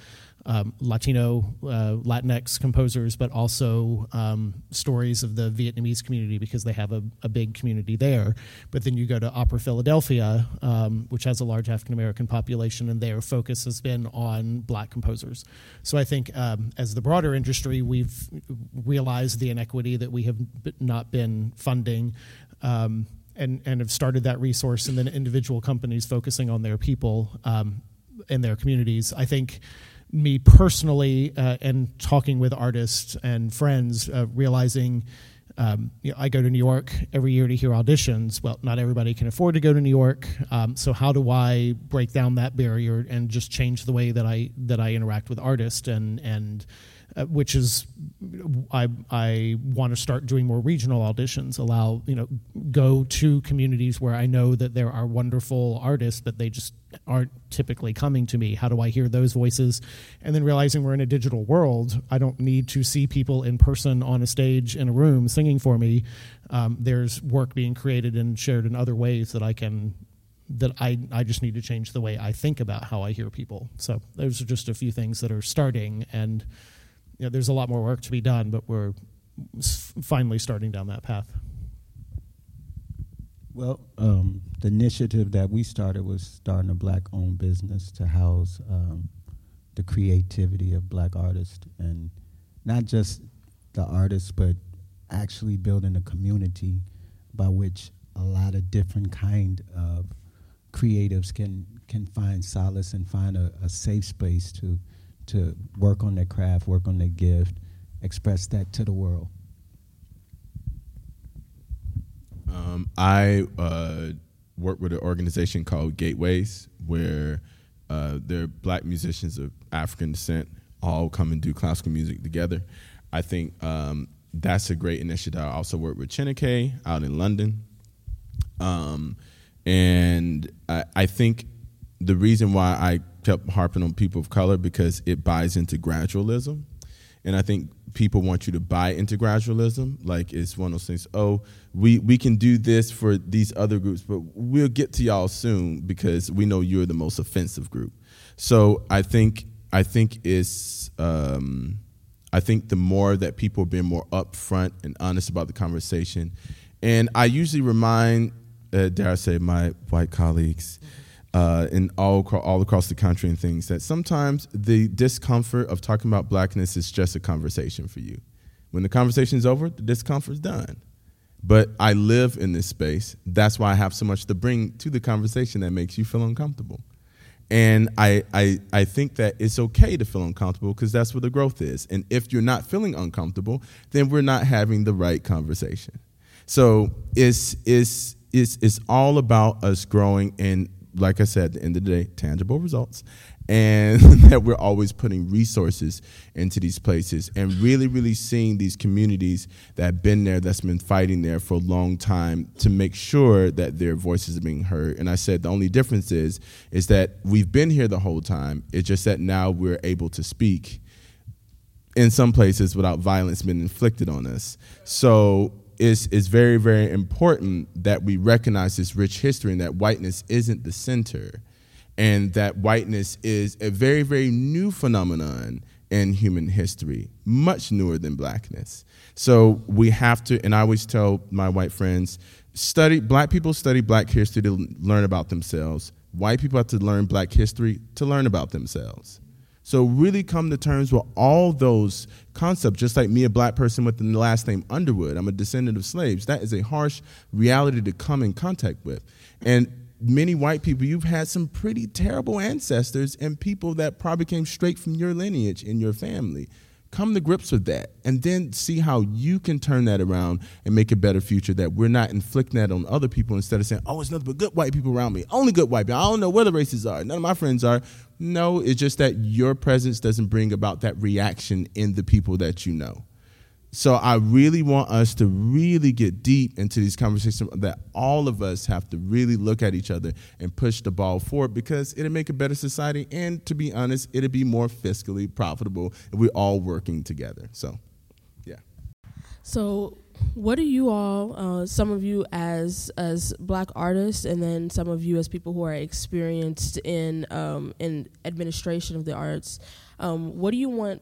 um, Latino, uh, Latinx composers, but also um, stories of the Vietnamese community because they have a, a, big community there. But then you go to Opera Philadelphia, um, which has a large African American population, and their focus has been on black composers. So I think um, as the broader industry, we've realized the inequity that we have not been funding. Um, and, and have started that resource, and then individual companies focusing on their people um, in their communities. I think me personally uh, and talking with artists and friends, uh, realizing um, you know, I go to New York every year to hear auditions. Well, not everybody can afford to go to New York, um, so how do I break down that barrier and just change the way that I that I interact with artists and and uh, which is I I want to start doing more regional auditions. Allow you know go to communities where I know that there are wonderful artists, but they just aren't typically coming to me. How do I hear those voices? And then realizing we're in a digital world, I don't need to see people in person on a stage in a room singing for me. Um, there's work being created and shared in other ways that I can that I, I just need to change the way I think about how I hear people. So those are just a few things that are starting and know, there's a lot more work to be done, but we're finally starting down that path. Well, um, the initiative that we started was starting a black-owned business to house um, the creativity of black artists, and not just the artists, but actually building a community by which a lot of different kind of creatives can can find solace and find a, a safe space to to work on their craft, work on their gift, express that to the world? Um, I uh, work with an organization called Gateways, where uh, they're black musicians of African descent all come and do classical music together. I think um, that's a great initiative. I also work with Chineke out in London. Um, and I, I, think the reason why I kept harping on people of color because it buys into gradualism. And I think people want you to buy into gradualism. Like it's one of those things, oh, we, we can do this for these other groups, but we'll get to y'all soon because we know you're the most offensive group. So I think I think it's um, I think the more that people are being more upfront and honest about the conversation, and I usually remind, uh, dare I say, my white colleagues uh, in all all across the country and things that sometimes the discomfort of talking about blackness is just a conversation for you. When the conversation is over, the discomfort's done. But I live in this space. That's why I have so much to bring to the conversation that makes you feel uncomfortable. And I, I, I think that it's okay to feel uncomfortable because that's where the growth is. And if you're not feeling uncomfortable, then we're not having the right conversation. So it's, it's, it's, it's all about us growing and, like I said, at the end of the day, tangible results. And [LAUGHS] that we're always putting resources into these places and really really seeing these communities that have been there that's been fighting there for a long time to make sure that their voices are being heard. And i said the only difference is is that we've been here the whole time. It's just that now we're able to speak in some places without violence being inflicted on us. So it's, it's very very important that we recognize this rich history and that whiteness isn't the center and that whiteness is a very, very new phenomenon in human history, much newer than blackness. So we have to, and I always tell my white friends, study, black people study black history to learn about themselves. White people have to learn black history to learn about themselves. So really come to terms with all those concepts, just like me, a black person with the last name Underwood. I'm a descendant of slaves. That is a harsh reality to come in contact with. And many white people, you've had some pretty terrible ancestors and people that probably came straight from your lineage in your family. Come to grips with that and then see how you can turn that around and make a better future that we're not inflicting that on other people instead of saying, oh, it's nothing but good white people around me. Only good white people. I don't know where the races are. None of my friends are. No, it's just that your presence doesn't bring about that reaction in the people that you know. So I really want us to really get deep into these conversations that all of us have to really look at each other and push the ball forward because it'll make a better society. And to be honest, it'll be more fiscally profitable if we're all working together. So, yeah. So, what do you all, uh, some of you as as black artists, and then some of you as people who are experienced in um, in administration of the arts, um, what do you want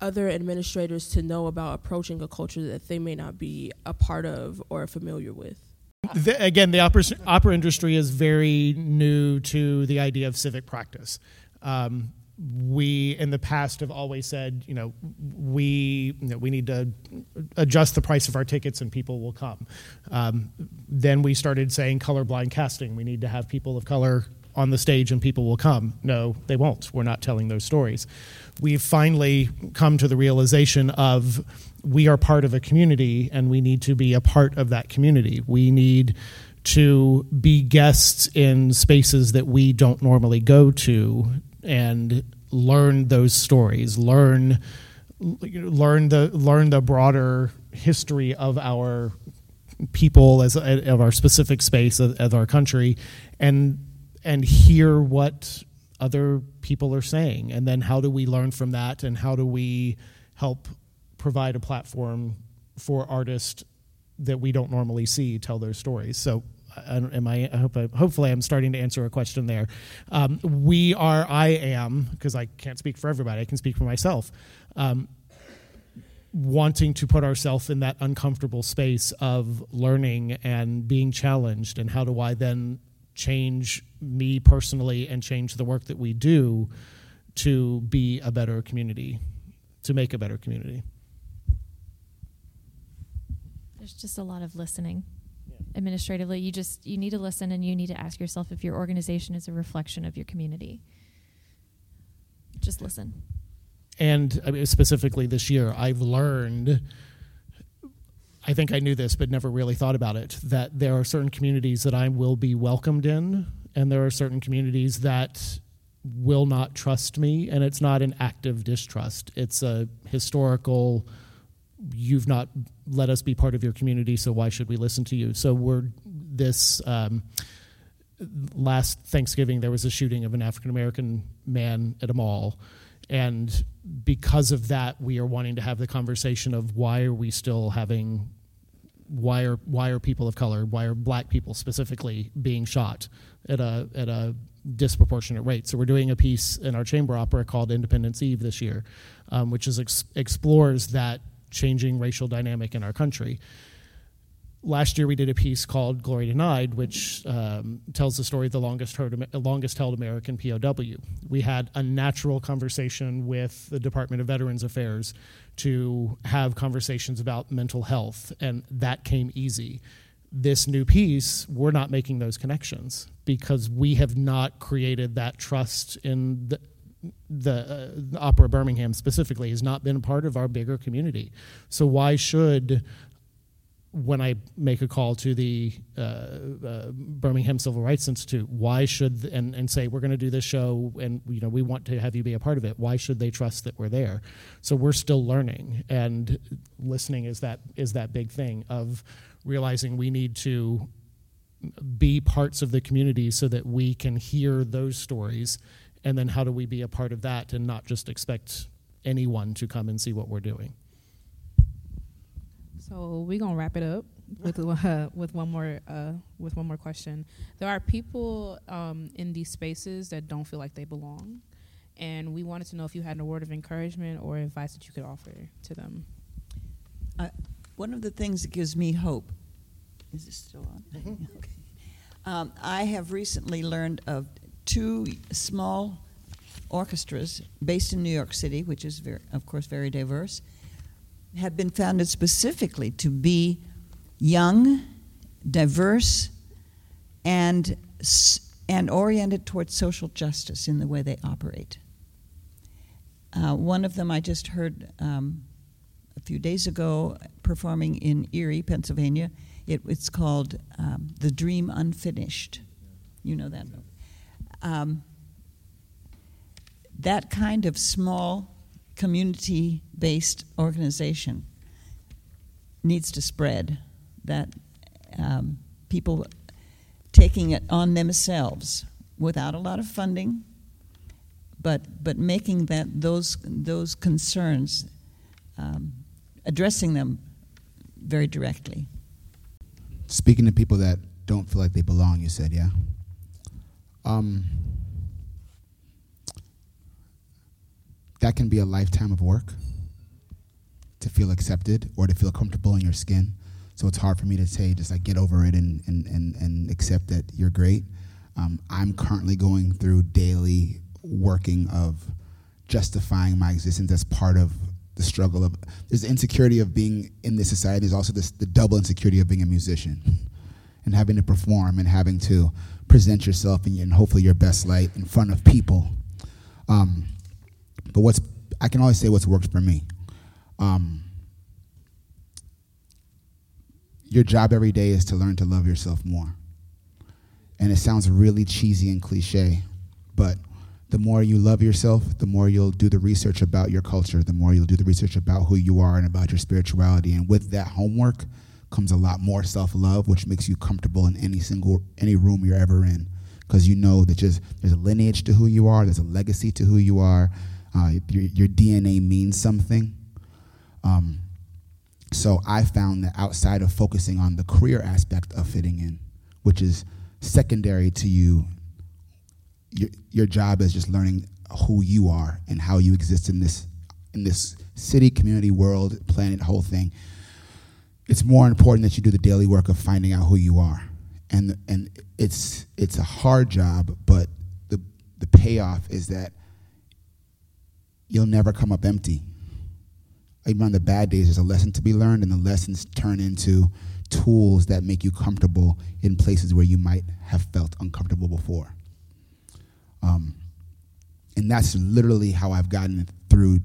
other administrators to know about approaching a culture that they may not be a part of or familiar with? The, again, the opera, opera industry is very new to the idea of civic practice. Um, we in the past have always said, you know, we you know, we need to adjust the price of our tickets and people will come. Um, then we started saying colorblind casting. We need to have people of color on the stage and people will come. No, they won't. We're not telling those stories. We've finally come to the realization of we are part of a community and we need to be a part of that community. We need to be guests in spaces that we don't normally go to and learn those stories, learn learn the learn the broader history of our people as of our specific space of, our country and and hear what other people are saying. And then how do we learn from that? And how do we help provide a platform for artists that we don't normally see tell their stories? So am I, I hope I, hopefully I'm starting to answer a question there. Um, we are I am because I can't speak for everybody. I can speak for myself. Um, wanting to put ourselves in that uncomfortable space of learning and being challenged and how do I then change me personally and change the work that we do to be a better community, to make a better community. There's just a lot of listening. Administratively, you just you need to listen and you need to ask yourself if your organization is a reflection of your community. Just listen. And I mean, specifically this year, I've learned I think I knew this, but never really thought about it. That there are certain communities that I will be welcomed in, and there are certain communities that will not trust me, and it's not an active distrust. It's a historical. You've not let us be part of your community, so why should we listen to you? So we're this. Um, last Thanksgiving, there was a shooting of an African American man at a mall, and because of that, we are wanting to have the conversation of why are we still having why are why are people of color, why are black people specifically being shot at a at a disproportionate rate. So we're doing a piece in our chamber opera called Independence Eve this year, um, which is ex- explores that changing racial dynamic in our country. Last year we did a piece called Glory Denied, which um, tells the story of the longest, heard, longest held American POW. We had a natural conversation with the Department of Veterans Affairs to have conversations about mental health, and that came easy this new piece, we're not making those connections because we have not created that trust in the, the, uh, Opera Birmingham specifically has not been a part of our bigger community. So why should when I make a call to the uh, uh, Birmingham Civil Rights Institute, why should and, and say we're going to do this show and you know we want to have you be a part of it? Why should they trust that we're there? So we're still learning, and listening is that is that big thing of realizing we need to be parts of the community so that we can hear those stories and then how do we be a part of that and not just expect anyone to come and see what we're doing so we're gonna wrap it up with uh, [LAUGHS] with one more uh, with one more question there are people um, in these spaces that don't feel like they belong and we wanted to know if you had a word of encouragement or advice that you could offer to them uh, one of the things that gives me hope is this still on? Mm-hmm. okay. Um, I have recently learned of two small orchestras based in New York City, which is, very, of course, very diverse, have been founded specifically to be young, diverse, and and oriented towards social justice in the way they operate. Uh, one of them I just heard um, a few days ago performing in Erie, Pennsylvania. It, it's called um, The Dream Unfinished. You know that. Um, that kind of small community based organization needs to spread. That um, people taking it on themselves without a lot of funding, but but making that those those concerns um, addressing them very directly. Speaking to people that don't feel like they belong, you said, yeah? Um, that can be a lifetime of work to feel accepted or to feel comfortable in your skin. So it's hard for me to say, just like get over it and, and, and, and accept that you're great. Um, I'm currently going through daily working of justifying my existence as part of the struggle of there's the insecurity of being in this society there's also this the double insecurity of being a musician and having to perform and having to present yourself in, in hopefully your best light in front of people. Um, but what's i can always say what's worked for me. Um, your job every day is to learn to love yourself more. And it sounds really cheesy and cliche but the more you love yourself, the more you'll do the research about your culture, the more you'll do the research about who you are and about your spirituality. And with that homework comes a lot more self-love, which makes you comfortable in any single any room you're ever in, because you know that just there's a lineage to who you are, there's a legacy to who you are. Uh, your, your, DNA means something. Um, so I found that outside of focusing on the career aspect of fitting in, which is secondary to you your, your job is just learning who you are and how you exist in this in this city, community, world, planet, whole thing. It's more important that you do the daily work of finding out who you are, and and it's it's a hard job, but the the payoff is that you'll never come up empty. Even on the bad days, there's a lesson to be learned, and the lessons turn into tools that make you comfortable in places where you might have felt uncomfortable before. Um, and that's literally how I've gotten through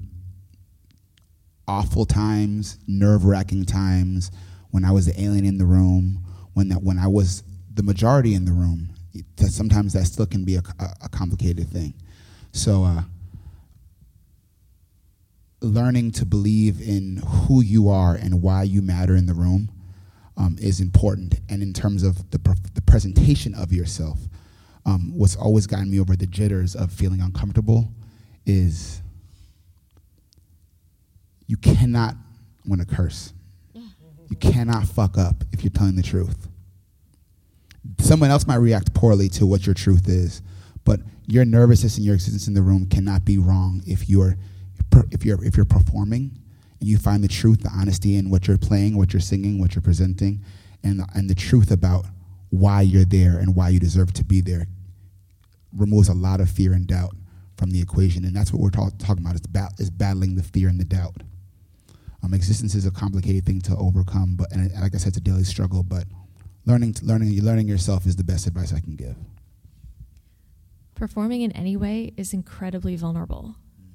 awful times, nerve wracking times, when I was the alien in the room, when that when I was the majority in the room. That sometimes that still can be a, a, complicated thing. So, uh, learning to believe in who you are and why you matter in the room um, is important. And in terms of the, the presentation of yourself, um, what's always gotten me over the jitters of feeling uncomfortable is you cannot want to curse. You cannot fuck up if you're telling the truth. Someone else might react poorly to what your truth is, But your nervousness and your existence in the room cannot be wrong if you're if you're if you're performing and you find the truth, the honesty in what you're playing, what you're singing, what you're presenting, and the, and the truth about why you're there and why you deserve to be there removes a lot of fear and doubt from the equation. And that's what we're talk, talking about is, ba- is battling the fear and the doubt. Um, existence is a complicated thing to overcome, but and like I said, it's a daily struggle. But learning, learning, learning yourself is the best advice I can give. Performing in any way is incredibly vulnerable.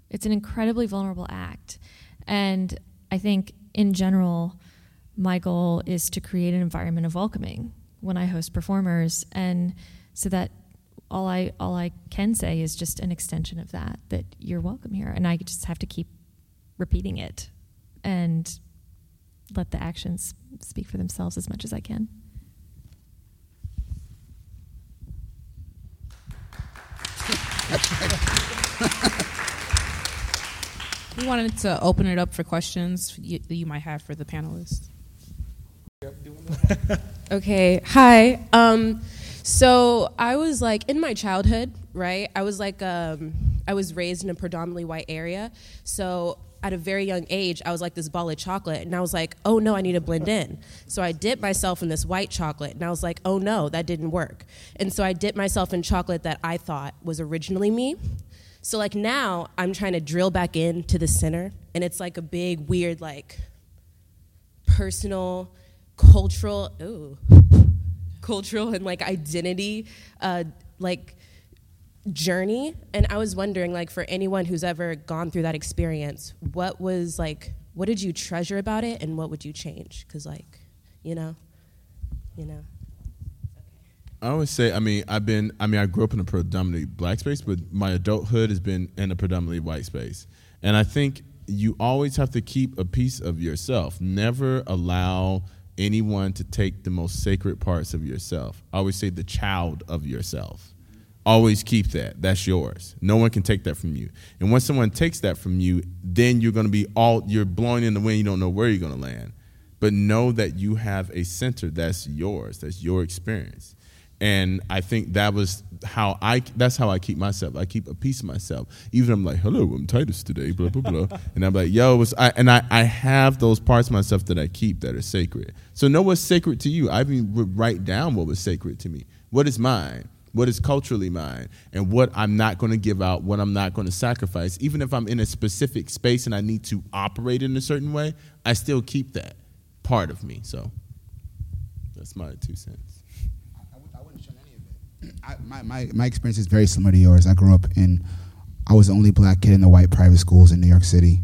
It's an incredibly vulnerable act, and I think in general, my goal is to create an environment of welcoming when I host performers, and so that all I all I can say is just an extension of that that you're welcome here, and I just have to keep repeating it and let the actions speak for themselves as much as I can. [LAUGHS] we wanted to open it up for questions you, that you might have for the panelists. [LAUGHS] okay. Hi. Um, so I was like in my childhood, right? I was like, um, I was raised in a predominantly white area. So at a very young age, I was like this ball of chocolate, and I was like, oh no, I need to blend in. So I dipped myself in this white chocolate, and I was like, oh no, that didn't work. And so I dipped myself in chocolate that I thought was originally me. So like now, I'm trying to drill back into the center, and it's like a big, weird, like personal, cultural, ooh, cultural and like identity, uh, like journey and i was wondering like for anyone who's ever gone through that experience what was like what did you treasure about it and what would you change because like you know you know I always say, I mean, I've been, I mean, I grew up in a predominantly black space, but my adulthood has been in a predominantly white space. And I think you always have to keep a piece of yourself. Never allow anyone to take the most sacred parts of yourself. I always say the child of yourself always keep that. That's yours. No one can take that from you. And once someone takes that from you, then you're going to be all you're blowing in the wind. You don't know where you're going to land. But know that you have a center that's yours. That's your experience. And I think that was how I. That's how I keep myself. I keep a piece of myself. Even I'm like, hello, I'm Titus today. Blah blah blah. [LAUGHS] and I'm like, yo, was I? And I, I have those parts of myself that I keep that are sacred. So know what's sacred to you. I even would write down what was sacred to me. What is mine? What is culturally mine, and what I'm not going to give out, what I'm not going to sacrifice. Even if I'm in a specific space and I need to operate in a certain way, I still keep that part of me. So that's my two cents. I, wouldn't shun any of it. I, my, my, my experience is very similar to yours. I grew up in, I was the only black kid in the white private schools in New York City.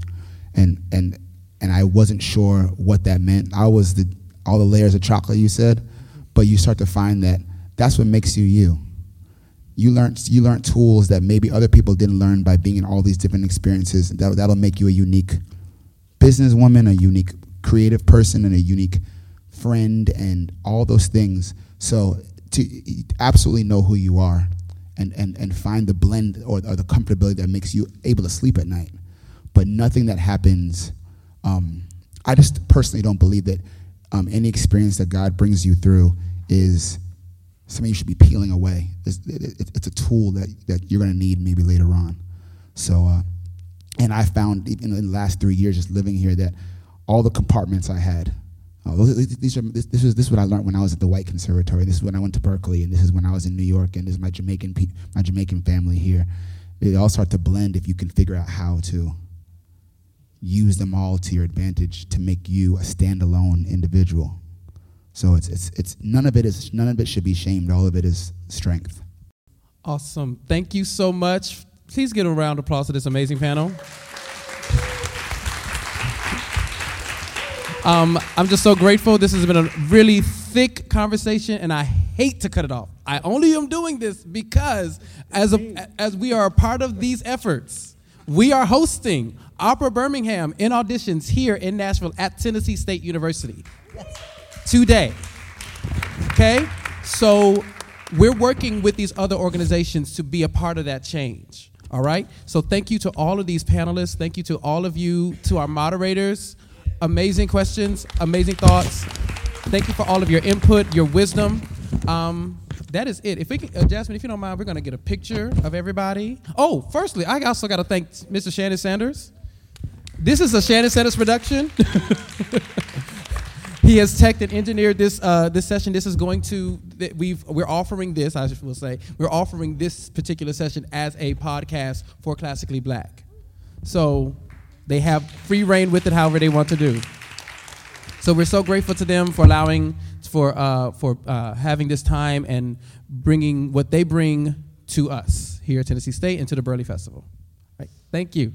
And, and, and I wasn't sure what that meant. I was the, all the layers of chocolate you said, but you start to find that that's what makes you you you learn you learn tools that maybe other people didn't learn by being in all these different experiences. That that'll make you a unique businesswoman, a unique creative person, and a unique friend, and all those things. So to absolutely know who you are, and and and find the blend or, or the comfortability that makes you able to sleep at night. But nothing that happens. Um, I just personally don't believe that um, any experience that God brings you through is something you should be peeling away. It's, it, it's a tool that, that you're going to need maybe later on. So, uh, and I found even in the last three years just living here that all the compartments I had, uh, these are, this, this, is, this is what I learned when I was at the White Conservatory. This is when I went to Berklee, and this is when I was in New York, and this is my Jamaican, pe- my Jamaican family here. They all start to blend if you can figure out how to use them all to your advantage to make you a standalone individual. So it's, it's, it's none of it is none of it should be shamed. All of it is strength. Awesome. Thank you so much. Please get a round of applause to this amazing panel. Um, I'm just so grateful. This has been a really thick conversation, and I hate to cut it off. I only am doing this because, as a, as we are a part of these efforts, we are hosting Opera Birmingham in auditions here in Nashville at Tennessee State University. Yes today. Okay? So we're working with these other organizations to be a part of that change. All right? So thank you to all of these panelists. Thank you to all of you, to our moderators. Amazing questions, amazing thoughts. Thank you for all of your input, your wisdom. Um, that is it. If we can, uh, Jasmine, if you don't mind, we're to get a picture of everybody. Oh, firstly, I also got to thank Mr. Shannon Sanders. This is a Shannon Sanders production. [LAUGHS] he has tech and engineered this uh, this session. This is going to we've we're offering this. I will say we're offering this particular session as a podcast for classically black. So they have free reign with it, however they want to do. So we're so grateful to them for allowing for uh, for uh, having this time and bringing what they bring to us here at Tennessee State and to the Burleigh Festival. Right. Thank you.